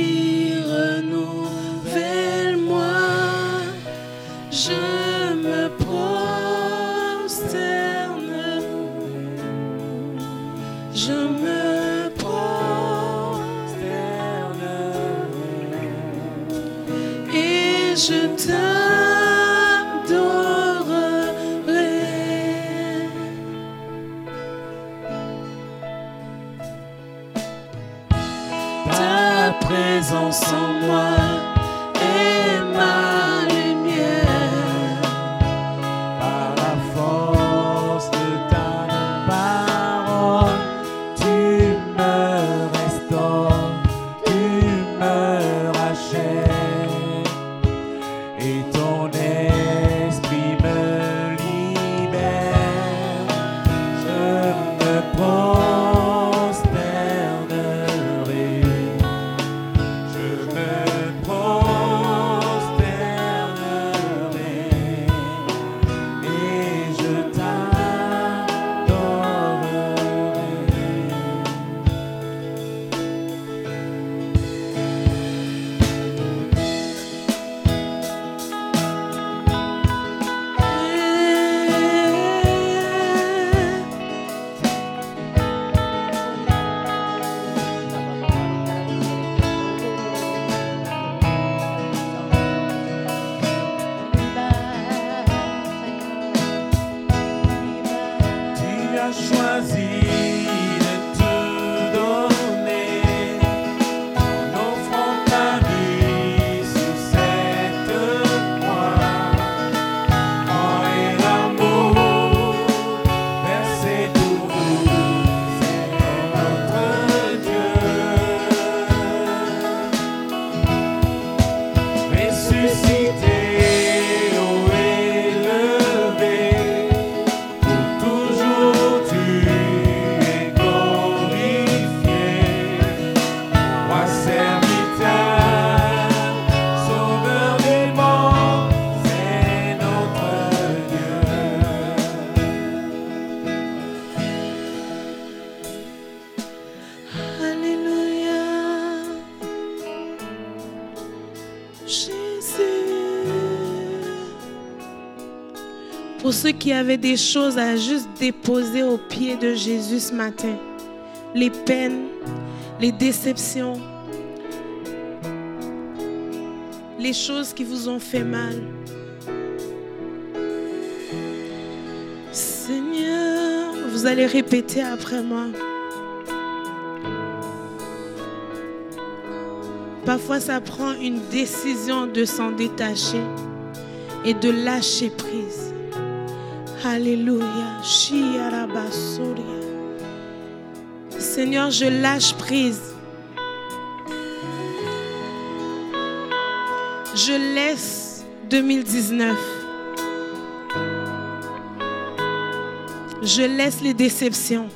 des choses à juste déposer aux pieds de Jésus ce matin, les peines, les déceptions, les choses qui vous ont fait mal. Seigneur, vous allez répéter après moi. Parfois, ça prend une décision de s'en détacher et de lâcher prise. Alléluia. Seigneur, je lâche prise. Je laisse 2019. Je laisse les déceptions.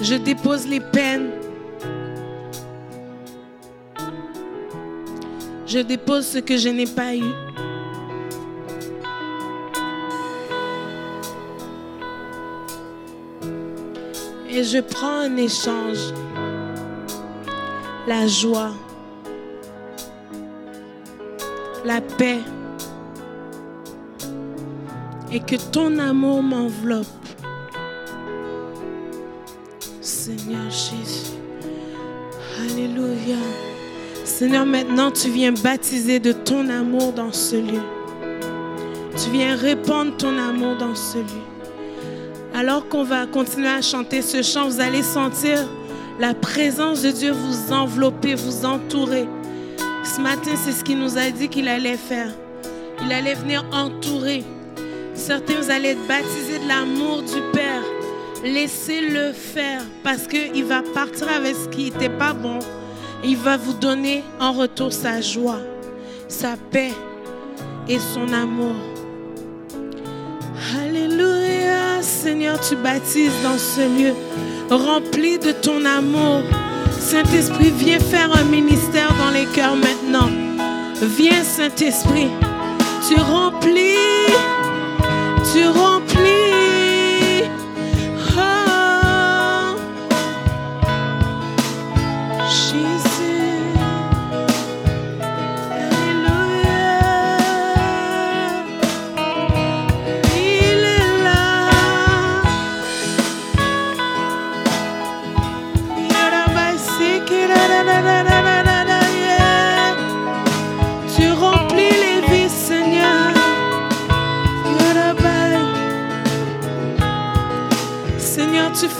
Je dépose les peines. Je dépose ce que je n'ai pas eu. Et je prends en échange la joie, la paix, et que ton amour m'enveloppe. Seigneur Jésus. Alléluia. Seigneur, maintenant tu viens baptiser de ton amour dans ce lieu. Tu viens répandre ton amour dans ce lieu. Alors qu'on va continuer à chanter ce chant, vous allez sentir la présence de Dieu vous envelopper, vous entourer. Ce matin, c'est ce qu'il nous a dit qu'il allait faire. Il allait venir entourer. Certains, vous allez être baptisés de l'amour du Père. Laissez-le faire parce qu'il va partir avec ce qui n'était pas bon. Il va vous donner en retour sa joie, sa paix et son amour. Seigneur, tu baptises dans ce lieu, rempli de ton amour. Saint-Esprit, viens faire un ministère dans les cœurs maintenant. Viens, Saint-Esprit. Tu remplis, tu remplis.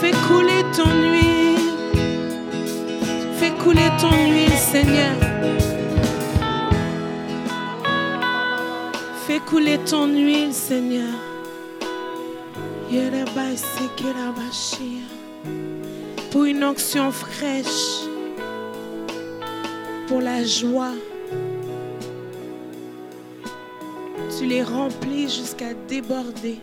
Fais couler ton huile. Fais couler ton huile, Seigneur. Fais couler ton huile, Seigneur. Pour une onction fraîche, pour la joie. Tu les remplis jusqu'à déborder.